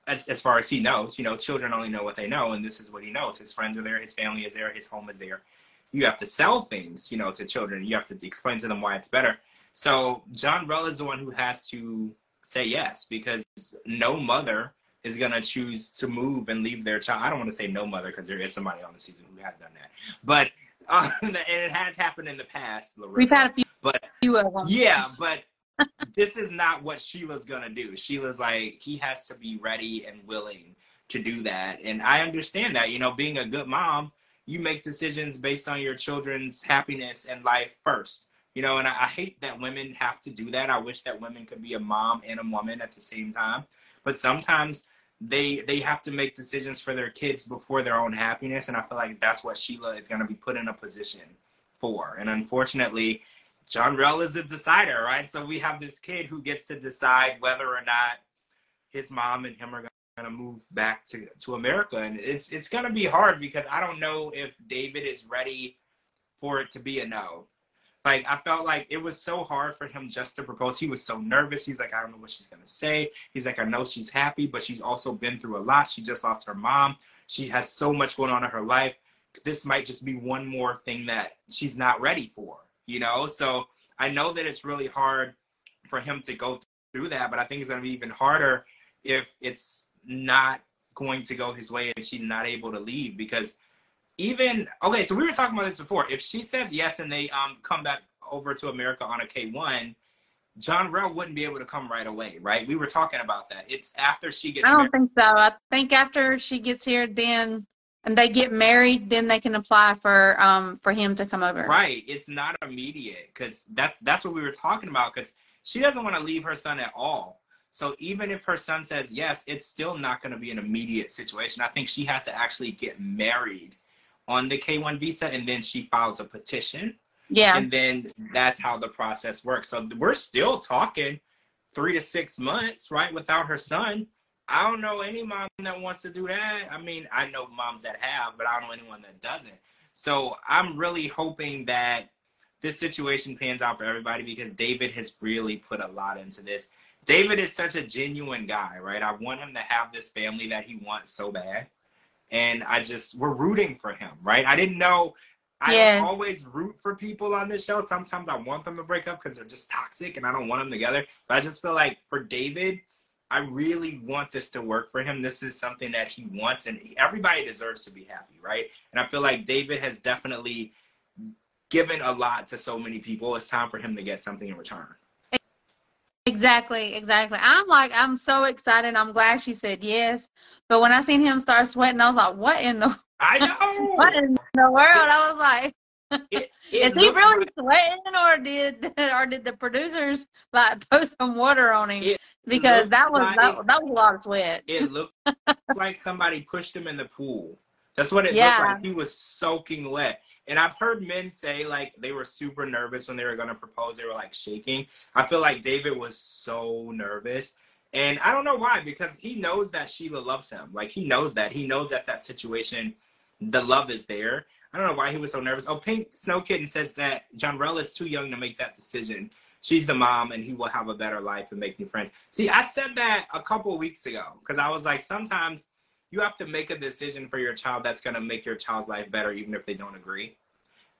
[SPEAKER 1] As, as far as he knows, you know, children only know what they know, and this is what he knows. His friends are there, his family is there, his home is there. You have to sell things, you know, to children. You have to explain to them why it's better. So John Rell is the one who has to say yes because no mother is gonna choose to move and leave their child. I don't want to say no mother because there is somebody on the season who has done that, but uh, and it has happened in the past. Larissa.
[SPEAKER 2] We've had a few,
[SPEAKER 1] but
[SPEAKER 2] few of them.
[SPEAKER 1] yeah, but this is not what Sheila's gonna do. Sheila's like he has to be ready and willing to do that, and I understand that. You know, being a good mom, you make decisions based on your children's happiness and life first. You know, and I, I hate that women have to do that. I wish that women could be a mom and a woman at the same time, but sometimes they they have to make decisions for their kids before their own happiness, and I feel like that's what Sheila is gonna be put in a position for. And unfortunately, John Rell is the decider, right? So we have this kid who gets to decide whether or not his mom and him are going to move back to, to America. And it's, it's going to be hard because I don't know if David is ready for it to be a no. Like, I felt like it was so hard for him just to propose. He was so nervous. He's like, I don't know what she's to say. He's like, I know she's happy, but she's also been through a lot. She just lost her mom. She has so much going on in her life. This might just be one more thing that she's not ready for you know so i know that it's really hard for him to go through that but i think it's to be even harder if it's not going to go his way and she's not able to leave because even okay so we were talking about this before if she says yes and they um come back over to america on a k1 john rell wouldn't be able to come right away right we were talking about that it's after she gets
[SPEAKER 2] I don't think so. I think after she gets here, then and they get married, then they can apply for um for him to come over.
[SPEAKER 1] Right. It's not immediate because that's that's what we were talking about. Because she doesn't want to leave her son at all. So even if her son says yes, it's still not going to be an immediate situation. I think she has to actually get married on the K1 visa, and then she files a petition,
[SPEAKER 2] Yeah.
[SPEAKER 1] and then that's how the process works. So we're still talking three to six months, right, without her son. I don't know any mom that wants to do that. I mean, I know moms that have, but I don't know anyone that doesn't. So I'm really hoping that this situation pans out for everybody because David has really put a lot into this. David is such a genuine guy, right? I want him to have this family that he wants so bad. And I just, we're rooting for him, right? I didn't know. I
[SPEAKER 2] Yes.
[SPEAKER 1] always root for people on this show. Sometimes I want them to break up because they're just toxic and I don't want them together. But I just feel like for David, I really want this to work for him. This is something that he wants, and everybody deserves to be happy, right? And I feel like David has definitely given a lot to so many people. It's time for him to get something in return.
[SPEAKER 2] Exactly, exactly. I'm like, I'm so excited. I'm glad she said yes. But when I seen him start sweating, I was like, what in the
[SPEAKER 1] I know.
[SPEAKER 2] what in the world? I was like,
[SPEAKER 1] It- it
[SPEAKER 2] is he really
[SPEAKER 1] like-
[SPEAKER 2] sweating or did or did the producers like throw some water on him? Because that was
[SPEAKER 1] like-
[SPEAKER 2] that, that was a lot of sweat.
[SPEAKER 1] it looked like somebody pushed him in the pool. That's what it
[SPEAKER 2] Yeah.
[SPEAKER 1] looked like. He was soaking wet. And I've heard men say like they were super nervous when they were gonna propose. They were like shaking. I feel like David was so nervous. And I don't know why, because he knows that Sheila loves him. Like he knows that. He knows that that situation, the love is there. I don't know why he was so nervous. Oh, Pink Snow Kitten says that John is too young to make that decision. She's the mom, and he will have a better life and make new friends. See, I said that a couple weeks ago because I was like, sometimes you have to make a decision for your child that's going to make your child's life better, even if they don't agree.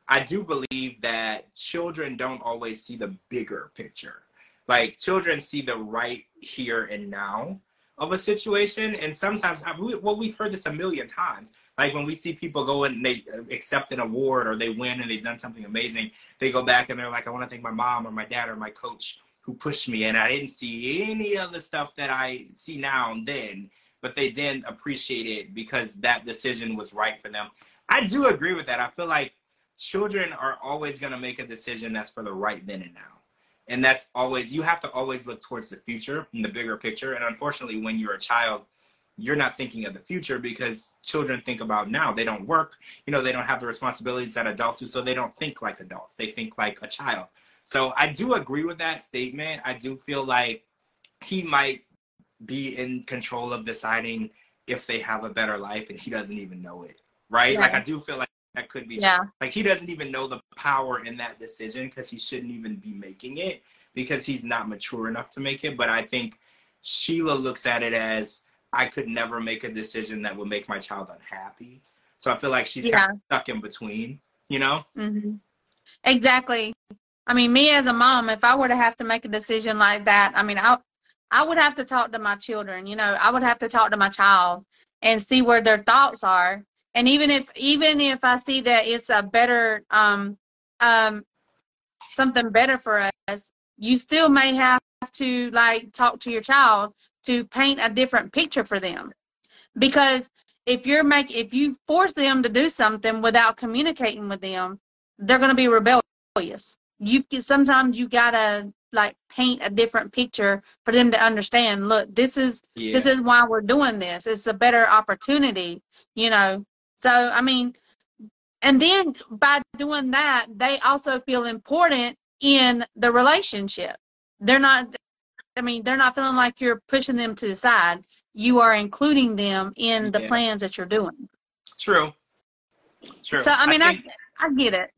[SPEAKER 1] I do believe that children don't always see the bigger picture. Like children see the right here and now of a situation, and sometimes well, we've heard this a million times. Like when we see people go and they uh, accept an award or they win and they've done something amazing, they go back and they're like, I want to thank my mom or my dad or my coach who pushed me, and I didn't see any of the stuff that I see now and then, but they didn't appreciate it because that decision was right for them. I do agree with that. I feel like children are always going to make a decision that's for the right then and now. and that's always you have to always look towards the future and the bigger picture and unfortunately when you're a child you're not thinking of the future because children think about now they don't work you know they don't have the responsibilities that adults do so they don't think like adults they think like a child so i do agree with that statement i do feel like he might be in control of deciding if they have a better life and he doesn't even know it right yeah. like i do feel like that could be
[SPEAKER 2] yeah.
[SPEAKER 1] like he doesn't even know the power in that decision because he shouldn't even be making it because he's not mature enough to make it but i think sheila looks at it as i could never make a decision that would make my child unhappy so i feel like she's yeah. kind of stuck in between you know
[SPEAKER 2] mm-hmm. exactly i mean me as a mom if i were to have to make a decision like that i mean i i would have to talk to my children you know i would have to talk to my child and see where their thoughts are and even if even if I see that it's a better um um something better for us, you still may have to like talk to your child to paint a different picture for them. Because if you're make if you force them to do something without communicating with them, they're going to be rebellious. You sometimes you gotta like paint a different picture for them to understand. Look, this is yeah. this is why we're doing this. It's a better opportunity, you know. So, I mean, and then by doing that, they also feel important in the relationship. They're not, I mean, they're not feeling like you're pushing them to the side. You are including them in the yeah. plans that you're doing.
[SPEAKER 1] True. True.
[SPEAKER 2] So, I mean, I, think, I, I get it.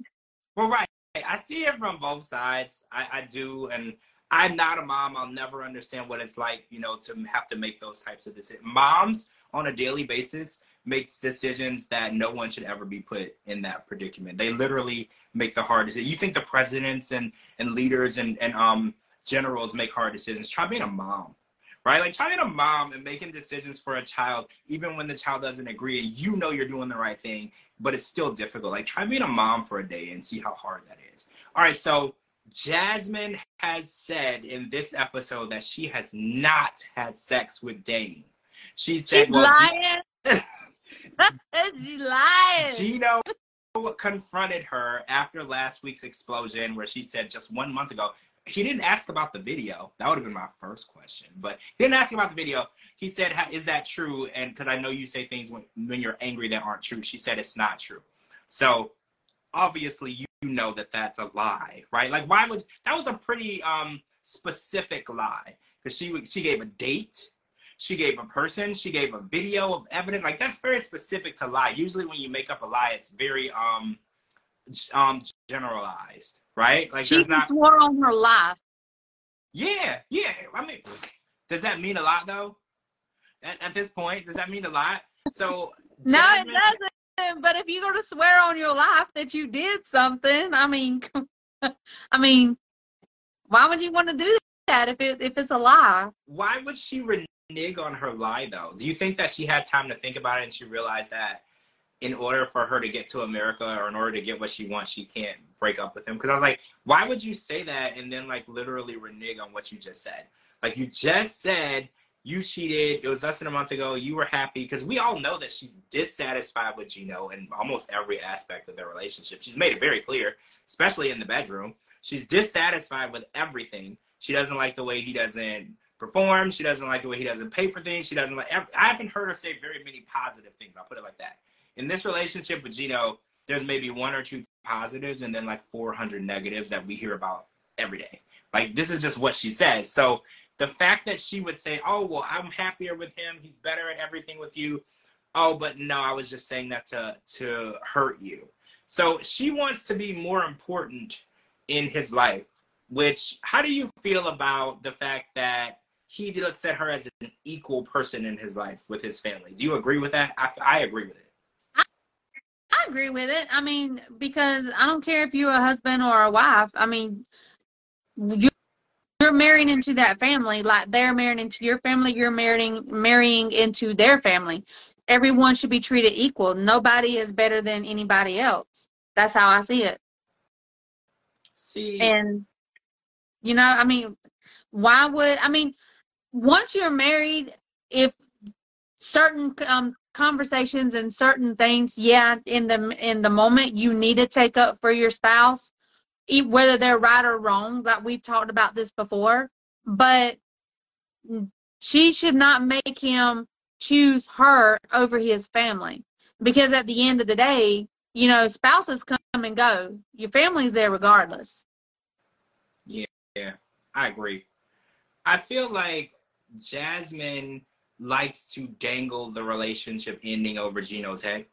[SPEAKER 1] Well, right. I see it from both sides. I, I do. And I'm not a mom. I'll never understand what it's like, you know, to have to make those types of decisions. Moms on a daily basis makes decisions that no one should ever be put in that predicament. They literally make the hard decisions. You think the presidents and, and leaders and, and um, generals make hard decisions. Try being a mom, right? Like try being a mom and making decisions for a child, even when the child doesn't agree and you know you're doing the right thing, but it's still difficult. Like try being a mom for a day and see how hard that is. All right, so Jasmine has said in this episode that she has not had sex with Dane. She said,
[SPEAKER 2] She's well, lying. she lied.
[SPEAKER 1] Gino confronted her after last week's explosion, where she said just one month ago. He didn't ask about the video. That would have been my first question, but he didn't ask about the video. He said, "Is that true?" And because I know you say things when when you're angry that aren't true, she said it's not true. So obviously, you know that that's a lie, right? Like, why would that was a pretty um specific lie because she she gave a date she gave a person. She gave a video of evidence. Like that's very specific to lie. Usually, when you make up a lie, it's very um um generalized, right? Like
[SPEAKER 2] she not swore on her life.
[SPEAKER 1] Yeah, yeah. I mean, does that mean a lot though? At, at this point, does that mean a lot? So
[SPEAKER 2] no, it doesn't. But if you go to swear on your life that you did something, I mean, I mean, why would you want to do that if it if it's a lie?
[SPEAKER 1] Why would she renege on her lie though? Do you think that she had time to think about it and she realized that in order for her to get to America or in order to get what she wants, she can't break up with him? Because I was like, why would you say that and then like literally renege on what you just said? Like you just said you cheated. It was less than a month ago. You were happy because we all know that she's dissatisfied with Gino in almost every aspect of their relationship. She's made it very clear, especially in the bedroom. She's dissatisfied with everything. She doesn't like the way he doesn't perform. She doesn't like the way he doesn't pay for things. She doesn't like. I haven't heard her say very many positive things. I'll put it like that. In this relationship with Gino, there's maybe one or two positives and then like 400 negatives that we hear about every day. Like this is just what she says. So the fact that she would say, "Oh well, I'm happier with him. He's better at everything with you." Oh, but no, I was just saying that to to hurt you. So she wants to be more important in his life. Which, how do you feel about the fact that he looks at her as an equal person in his life with his family. Do you agree with that? I, I agree with it.
[SPEAKER 2] I, agree with it. I mean, because I don't care if you're a husband or a wife. I mean, you're, you're marrying into that family like they're marrying into your family. You're marrying marrying into their family. Everyone should be treated equal. Nobody is better than anybody else. That's how I see it.
[SPEAKER 1] See,
[SPEAKER 2] and you know, I mean, why would I mean? once you're married, if certain um, conversations and certain things, yeah, in the in the moment you need to take up for your spouse, whether they're right or wrong. That we've talked about this before, but she should not make him choose her over his family because at the end of the day, you know, spouses come and go. Your family's there regardless.
[SPEAKER 1] Yeah, yeah, I agree. I feel like Jasmine likes to dangle the relationship ending over Gino's head.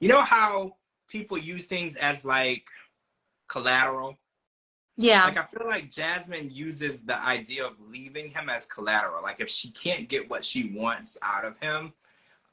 [SPEAKER 1] You know how people use things as like collateral?
[SPEAKER 2] Yeah.
[SPEAKER 1] Like I feel like Jasmine uses the idea of leaving him as collateral. Like if she can't get what she wants out of him,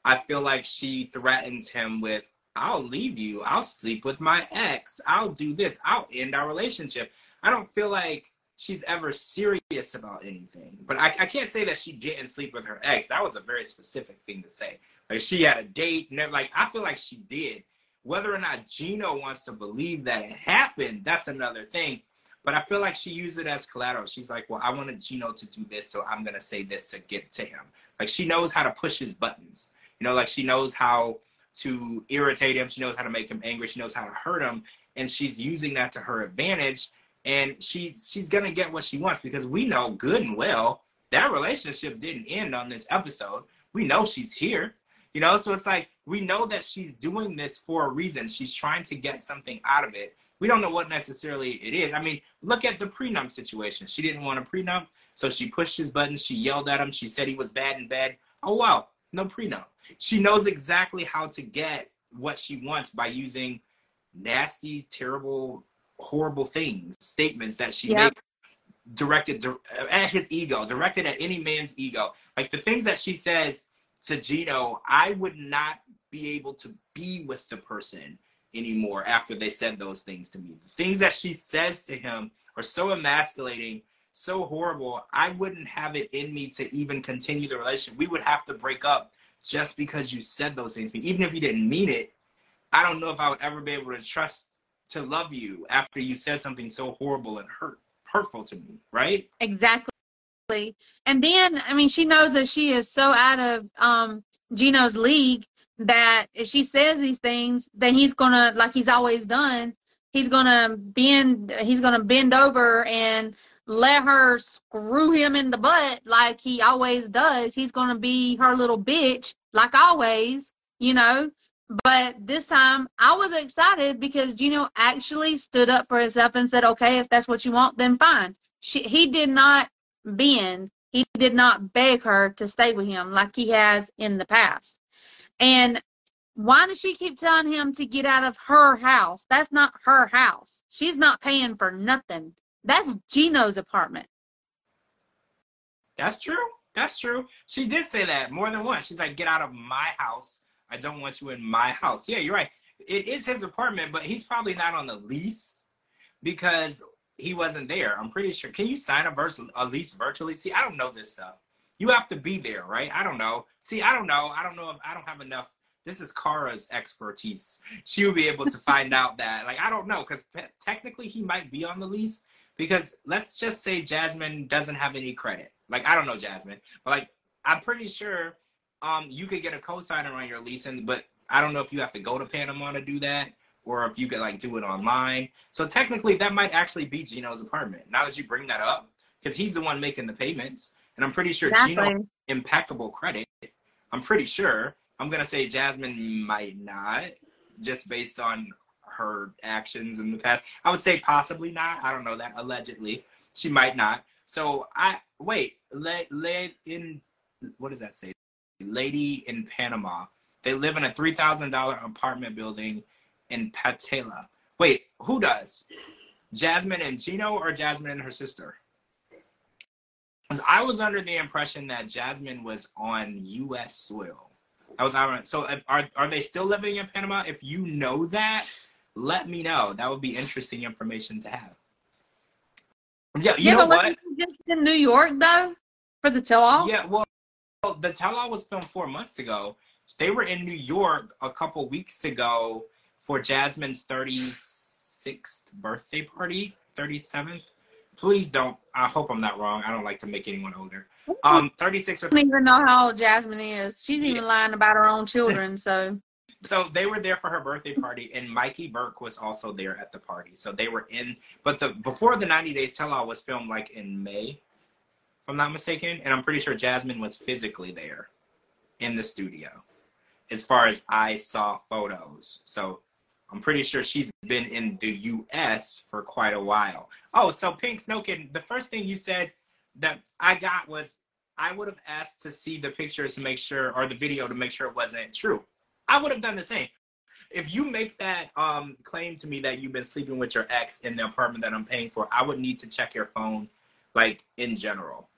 [SPEAKER 1] I feel like she threatens him with, I'll leave you. I'll sleep with my ex. I'll do this. I'll end our relationship. I don't feel like she's ever serious about anything. But I, I can't say that she didn't sleep with her ex. That was a very specific thing to say. Like she had a date like I feel like she did. Whether or not Gino wants to believe that it happened, that's another thing. But I feel like she used it as collateral. She's like, well, I wanted Gino to do this, so I'm gonna say this to get to him. Like she knows how to push his buttons. You know, like she knows how to irritate him. She knows how to make him angry. She knows how to hurt him, and she's using that to her advantage. And she's she's gonna get what she wants because we know good and well that relationship didn't end on this episode. We know she's here. You know, so it's like we know that she's doing this for a reason. She's trying to get something out of it. We don't know what necessarily it is. I mean, look at the prenup situation. She didn't want a prenup, so she pushed his buttons. She yelled at him. She said he was bad in bed. Oh wow, no prenup. She knows exactly how to get what she wants by using nasty, terrible, horrible things, statements that she makes directed at his ego, directed at any man's ego. Like the things that she says to Gino, I would not be able to be with the person anymore after they said those things to me. The things that she says to him are so emasculating, so horrible. I wouldn't have it in me to even continue the relationship. We would have to break up just because you said those things to me. Even if you didn't mean it, I don't know if I would ever be able to trust to love you after you said something so horrible and hurt hurtful to me, right?
[SPEAKER 2] Exactly. And then, I mean, she knows that she is so out of um, Gino's league that if she says these things, then he's gonna, like he's always done, he's gonna bend, he's gonna bend over and let her screw him in the butt like he always does. He's gonna be her little bitch, like always, you know. But this time I was excited because Gino actually stood up for himself and said, okay, if that's what you want, then fine. She, he did not bend. He did not beg her to stay with him like he has in the past. And why does she keep telling him to get out of her house? That's not her house. She's not paying for nothing. That's Gino's apartment.
[SPEAKER 1] That's true. That's true. She did say that more than once. She's like, get out of my house. I don't want you in my house. Yeah, you're right. It is his apartment, but he's probably not on the lease because he wasn't there. I'm pretty sure. Can you sign a, verse, a lease virtually? See, I don't know this stuff. You have to be there, right? I don't know. See, I don't know. I don't know if I don't have enough. This is Kara's expertise. She will be able to find out that. Like, I don't know, because technically he might be on the lease. Because let's just say Jasmine doesn't have any credit. Like, I don't know Jasmine, but like, I'm pretty sure um, you could get a co-signer on your lease, and but I don't know if you have to go to Panama to do that or if you could like do it online. So technically, that might actually be Gino's apartment. Now that you bring that up, because he's the one making the payments, and I'm pretty sure exactly. Gino impeccable credit. I'm pretty sure. I'm gonna say Jasmine might not, just based on her actions in the past. I would say possibly not. I don't know that. Allegedly, she might not. So I wait. Let let in. What does that say? Lady in Panama. They live in a three thousand dollar apartment building in Patela. Wait, who does? Jasmine and Gino or Jasmine and her sister? I was under the impression that Jasmine was on U.S. soil. I was so. Are are they still living in Panama? If you know that, let me know. That would be interesting information to have. Yeah, you yeah, know what?
[SPEAKER 2] Just in New York though, for the tell-all.
[SPEAKER 1] Yeah, well, the tell-all was filmed four months ago. They were in New York a couple weeks ago for Jasmine's 36th birthday party, 37th. Please don't. I hope I'm not wrong. I don't like to make anyone older. Um, 36
[SPEAKER 2] or. I don't even know how old Jasmine is. She's even yeah. lying about her own children. So.
[SPEAKER 1] so they were there for her birthday party, and Mikey Burke was also there at the party. So they were in, but the before the 90 Days Tell All was filmed like in May, if I'm not mistaken, and I'm pretty sure Jasmine was physically there in the studio, as far as I saw photos. So I'm pretty sure she's been in the U.S. for quite a while. Oh, so Pink Snowkin, the first thing you said that I got was I would have asked to see the pictures to make sure, or the video to make sure it wasn't true. I would have done the same. If you make that um, claim to me that you've been sleeping with your ex in the apartment that I'm paying for, I would need to check your phone, like in general.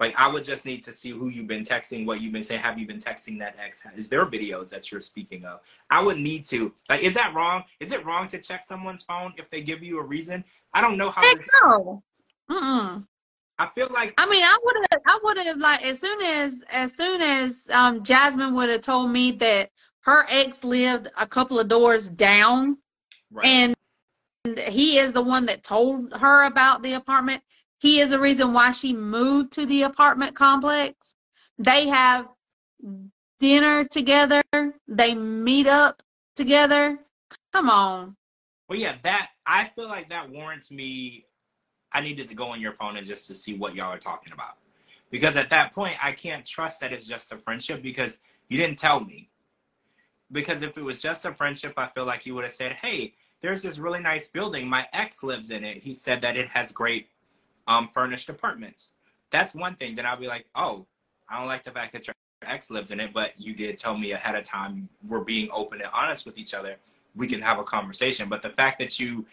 [SPEAKER 1] Like I would just need to see who you've been texting, what you've been saying. Have you been texting that ex? Is there videos that you're speaking of? I would need to. Like, is that wrong? Is it wrong to check someone's phone if they give you a reason? I don't know how.
[SPEAKER 2] Heck
[SPEAKER 1] this,
[SPEAKER 2] no. Mm-mm.
[SPEAKER 1] I feel like
[SPEAKER 2] I mean, I would have, I would have like as soon as, as soon as um Jasmine would have told me that her ex lived a couple of doors down,
[SPEAKER 1] right.
[SPEAKER 2] and he is the one that told her about the apartment. He is the reason why she moved to the apartment complex. They have dinner together. They meet up together. Come on.
[SPEAKER 1] Well, yeah, that I feel like that warrants me. I needed to go on your phone and just to see what y'all are talking about, because at that point I can't trust that it's just a friendship because you didn't tell me. Because if it was just a friendship, I feel like you would have said, "Hey, there's this really nice building. My ex lives in it. He said that it has great um, furnished apartments." That's one thing. Then I'll be like, "Oh, I don't like the fact that your ex lives in it, but you did tell me ahead of time. We're being open and honest with each other." we can have a conversation. But the fact that you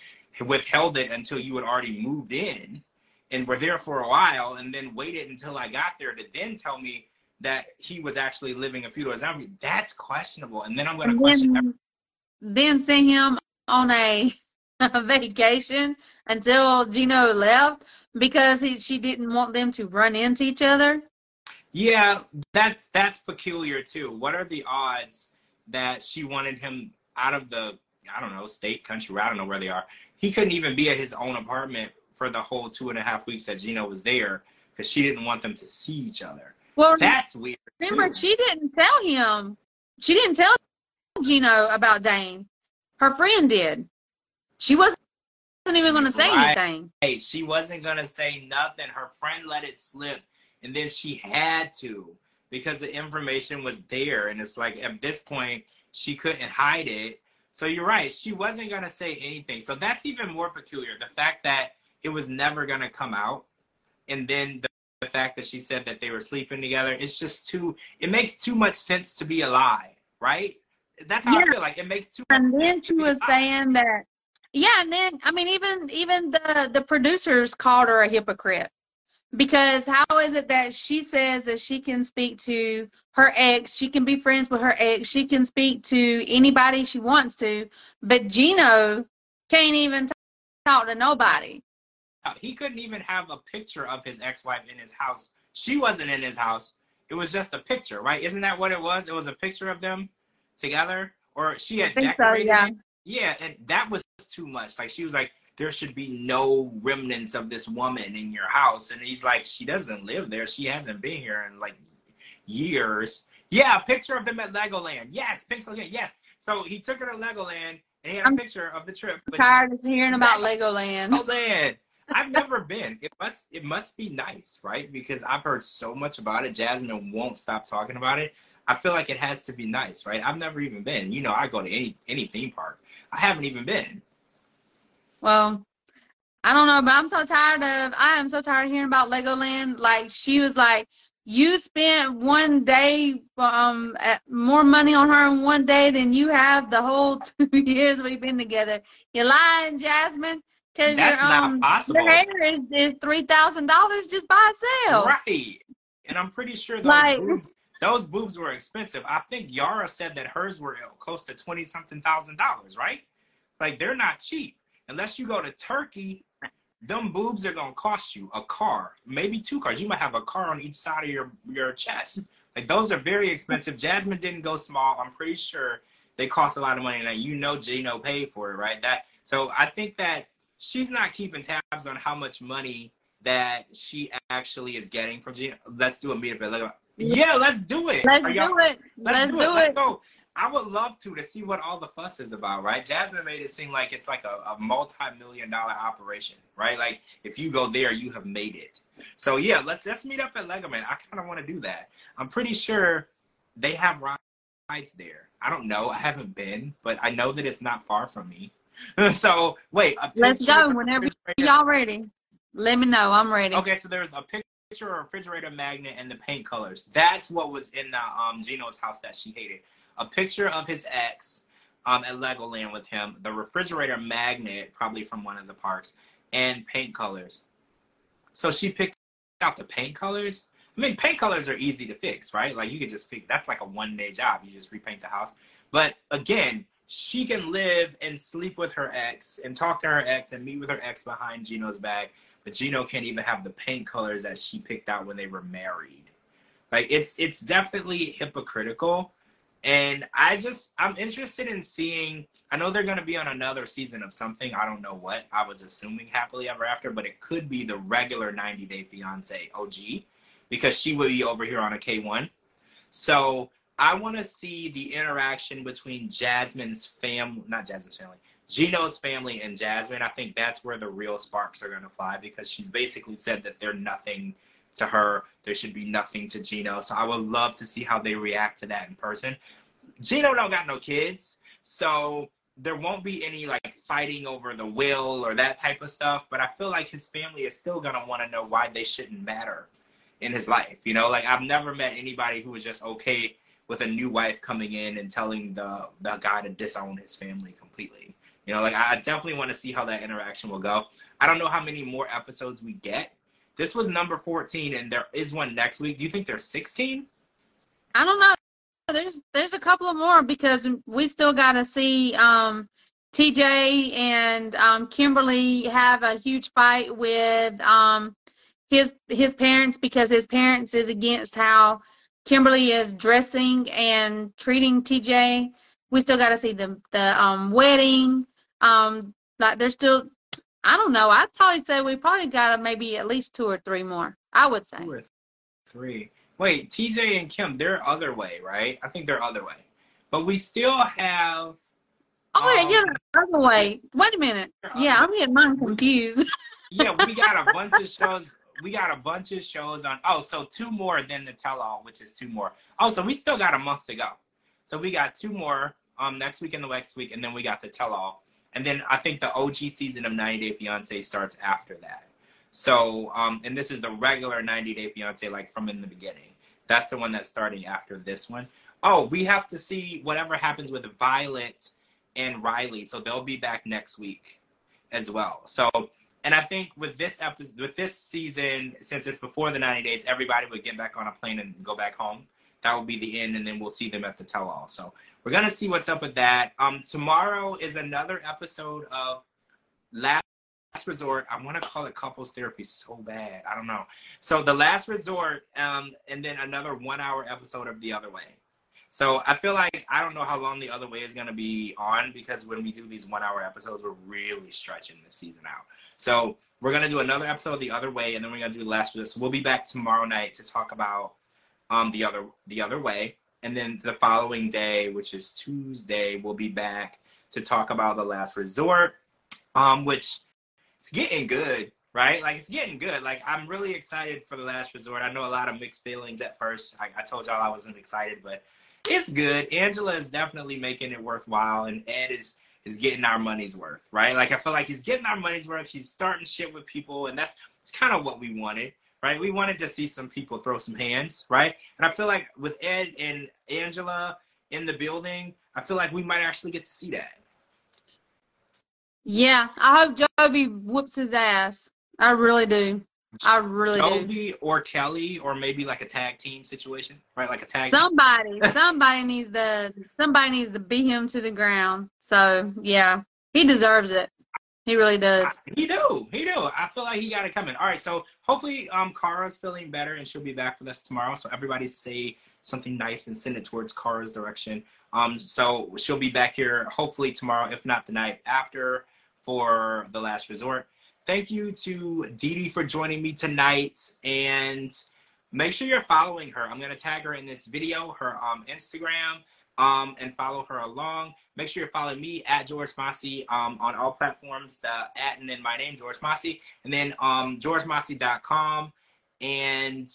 [SPEAKER 1] withheld it until you had already moved in and were there for a while and then waited until I got there to then tell me that he was actually living a few doors down, that's questionable. And then I'm going to question.
[SPEAKER 2] Then, then send him on a vacation until Gino left because he, she didn't want them to run into each other.
[SPEAKER 1] Yeah, that's that's peculiar too. What are the odds that she wanted him out of the I don't know state, country, I don't know where they are. He couldn't even be at his own apartment for the whole two and a half weeks that Gino was there because she didn't want them to see each other.
[SPEAKER 2] Well,
[SPEAKER 1] that's weird.
[SPEAKER 2] Remember,
[SPEAKER 1] too.
[SPEAKER 2] she didn't tell him. She didn't tell Gino about Dane. Her friend did. She wasn't even going to say
[SPEAKER 1] Right.
[SPEAKER 2] anything.
[SPEAKER 1] Hey, she wasn't gonna say nothing. Her friend let it slip, and then she had to because the information was there, and it's like at this point she couldn't hide it. So you're right. She wasn't gonna say anything. So that's even more peculiar. The fact that it was never gonna come out, and then the, the fact that she said that they were sleeping together. It's just too. It makes too much sense to be a lie, right? That's how I feel like it makes too. much
[SPEAKER 2] And then she was
[SPEAKER 1] lie.
[SPEAKER 2] saying that, yeah. And then I mean, even even the the producers called her a hypocrite because how is it that she says that she can speak to her ex, she can be friends with her ex, she can speak to anybody she wants to, but Gino can't even talk to nobody.
[SPEAKER 1] He couldn't even have a picture of his ex-wife in his house. She wasn't in his house. It was just a picture, right? Isn't that what it was? It was a picture of them together, or she had
[SPEAKER 2] think so,
[SPEAKER 1] decorated
[SPEAKER 2] yeah.
[SPEAKER 1] it. Yeah, and that was too much. Like she was like, "There should be no remnants of this woman in your house," and he's like, "She doesn't live there. She hasn't been here in like years." Yeah, picture of them at Legoland. Yes, pixel again. Yes. So he took her to Legoland, and he had a
[SPEAKER 2] I'm
[SPEAKER 1] picture of the trip. but-
[SPEAKER 2] Tired of hearing about Legoland.
[SPEAKER 1] Oh man, I've never been. It must it must be nice, right? Because I've heard so much about it. Jasmine won't stop talking about it. I feel like it has to be nice, right? I've never even been. You know, I go to any any theme park. I haven't even been.
[SPEAKER 2] Well, I don't know, but I'm so tired of I am so tired of hearing about Legoland. Like she was like, you spent one day um more money on her in one day than you have the whole two years we've been together. You're lying, Jasmine, because your
[SPEAKER 1] That's not
[SPEAKER 2] um
[SPEAKER 1] possible.
[SPEAKER 2] your hair is, is three thousand dollars just by itself.
[SPEAKER 1] Right. And I'm pretty sure those
[SPEAKER 2] Like-
[SPEAKER 1] boobs those boobs were expensive. I think Yara said that hers were uh, close to twenty something thousand dollars, right? Like they're not cheap. Unless you go to Turkey, them boobs are gonna cost you a car, maybe two cars. You might have a car on each side of your your chest. Like those are very expensive. Jasmine didn't go small. I'm pretty sure they cost a lot of money, and you know Gino paid for it, right? That so I think that she's not keeping tabs on how much money that she actually is getting from Gino. Let's do a meetup. Yeah, let's do it.
[SPEAKER 2] Let's do it.
[SPEAKER 1] Let's,
[SPEAKER 2] Let's
[SPEAKER 1] do,
[SPEAKER 2] do
[SPEAKER 1] it. Let's go. I would love to to see what all the fuss is about, right? Jasmine made it seem like it's like a, a multi-million dollar operation, right? Like if you go there, you have made it. So yeah, let's let's meet up at Legoland. I kind of want to do that. I'm pretty sure they have rides there. I don't know. I haven't been, but I know that it's not far from me. so wait,
[SPEAKER 2] let's go whenever y'all ready. Let me know. I'm ready.
[SPEAKER 1] Okay, so there's a picture of a refrigerator magnet and the paint colors. That's what was in the um Gino's house that she hated. A picture of his ex um at Legoland with him, the refrigerator magnet, probably from one of the parks, and paint colors. So she picked out the paint colors. I mean, paint colors are easy to fix, right? Like you could just fix. That's like a one day job. You just repaint the house. But again, she can live and sleep with her ex and talk to her ex and meet with her ex behind Gino's back, but Gino can't even have the paint colors that she picked out when they were married. Like it's it's definitely hypocritical. And I just I'm interested in seeing I know they're gonna be on another season of something. I don't know what. I was assuming happily ever after, but it could be the regular 90 Day Fiance OG because she will be over here on a K1. So I want to see the interaction between Jasmine's family, not Jasmine's family, Gino's family and Jasmine. I think that's where the real sparks are going to fly because she's basically said that they're nothing to her. There should be nothing to Gino. So I would love to see how they react to that in person. Gino don't got no kids, so there won't be any like fighting over the will or that type of stuff. But I feel like his family is still gonna want to know why they shouldn't matter in his life. You know, like I've never met anybody who was just okay with a new wife coming in and telling the the guy to disown his family completely. You know, like I definitely want to see how that interaction will go. I don't know how many more episodes we get. This was number 14 and there is one next week. Do you think there's 16?
[SPEAKER 2] I don't know. There's there's a couple of more because we still got to see um, TJ and um, Kimberly have a huge fight with um, his his parents because his parents is against how Kimberly is dressing and treating TJ. We still got to see the the um wedding. Um, like there's still, I don't know. I'd probably say we probably got maybe at least two or three more. I would say.
[SPEAKER 1] Two or three. Wait, TJ and Kim, they're other way, right? I think they're other way, but we still have.
[SPEAKER 2] Oh yeah, um, yeah, other way. Wait a minute. Yeah, I'm getting mine confused.
[SPEAKER 1] yeah, we got a bunch of shows we got a bunch of shows on. Oh, so two more than the tell all, which is two more. Oh, so we still got a month to go. So we got two more um next week and the next week, and then we got the tell all. And then I think the OG season of 90 Day Fiance starts after that. So um and this is the regular 90 Day Fiance like from in the beginning. That's the one that's starting after this one. Oh, we have to see whatever happens with Violet and Riley. So they'll be back next week as well. So and I think with this episode, with this season, since it's before the 90 days, everybody would get back on a plane and go back home. That will be the end, and then we'll see them at the tell-all. So we're gonna see what's up with that. Um, tomorrow is another episode of Last Resort. I want to call it couples therapy so bad. I don't know. So the Last Resort, um, and then another one-hour episode of The Other Way. So I feel like I don't know how long the other way is to be on because when we do these one hour episodes, we're really stretching the season out. So we're gonna do another episode of the other way, and then we're gonna do last Resort. So we'll be back tomorrow night to talk about um the other the other way, and then the following day, which is Tuesday, we'll be back to talk about the last resort, um, which it's getting good, right? Like it's getting good. Like I'm really excited for the last resort. I know a lot of mixed feelings at first. I, I told y'all I wasn't excited, but it's good. Angela is definitely making it worthwhile, and Ed is is getting our money's worth, right? Like I feel like he's getting our money's worth. He's starting shit with people, and that's it's kind of what we wanted, right? We wanted to see some people throw some hands, right? And I feel like with Ed and Angela in the building, I feel like we might actually get to see that.
[SPEAKER 2] Yeah, I hope Jovi whoops his ass. I really do. I really
[SPEAKER 1] Jovi
[SPEAKER 2] do.
[SPEAKER 1] or Kelly or maybe like a tag team situation, right? Like a tag.
[SPEAKER 2] Somebody, somebody needs to, somebody needs to beat him to the ground. So yeah, he deserves it. He really does.
[SPEAKER 1] He do. He do. I feel like he got it coming. All right. So hopefully, um, Kara's feeling better and she'll be back with us tomorrow. So everybody say something nice and send it towards Kara's direction. Um, so she'll be back here hopefully tomorrow, if not the night after, for the last resort. Thank you to Dee Dee for joining me tonight, and make sure you're following her. I'm gonna tag her in this video, her um Instagram um, and follow her along. Make sure you're following me at George Mossey um, on all platforms. The at and then my name, George Mossey, and then um, georgemossey.com. And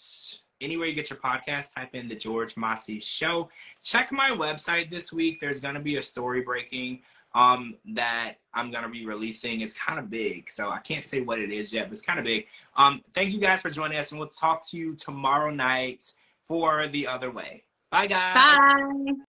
[SPEAKER 1] anywhere you get your podcast, type in the George Mossey Show. Check my website this week. There's going to be a story breaking um, that I'm going to be releasing. It's kind of big, so I can't say what it is yet, but it's kind of big. Um, thank you guys for joining us, and we'll talk to you tomorrow night for The Other Way. Bye, guys.
[SPEAKER 2] Bye.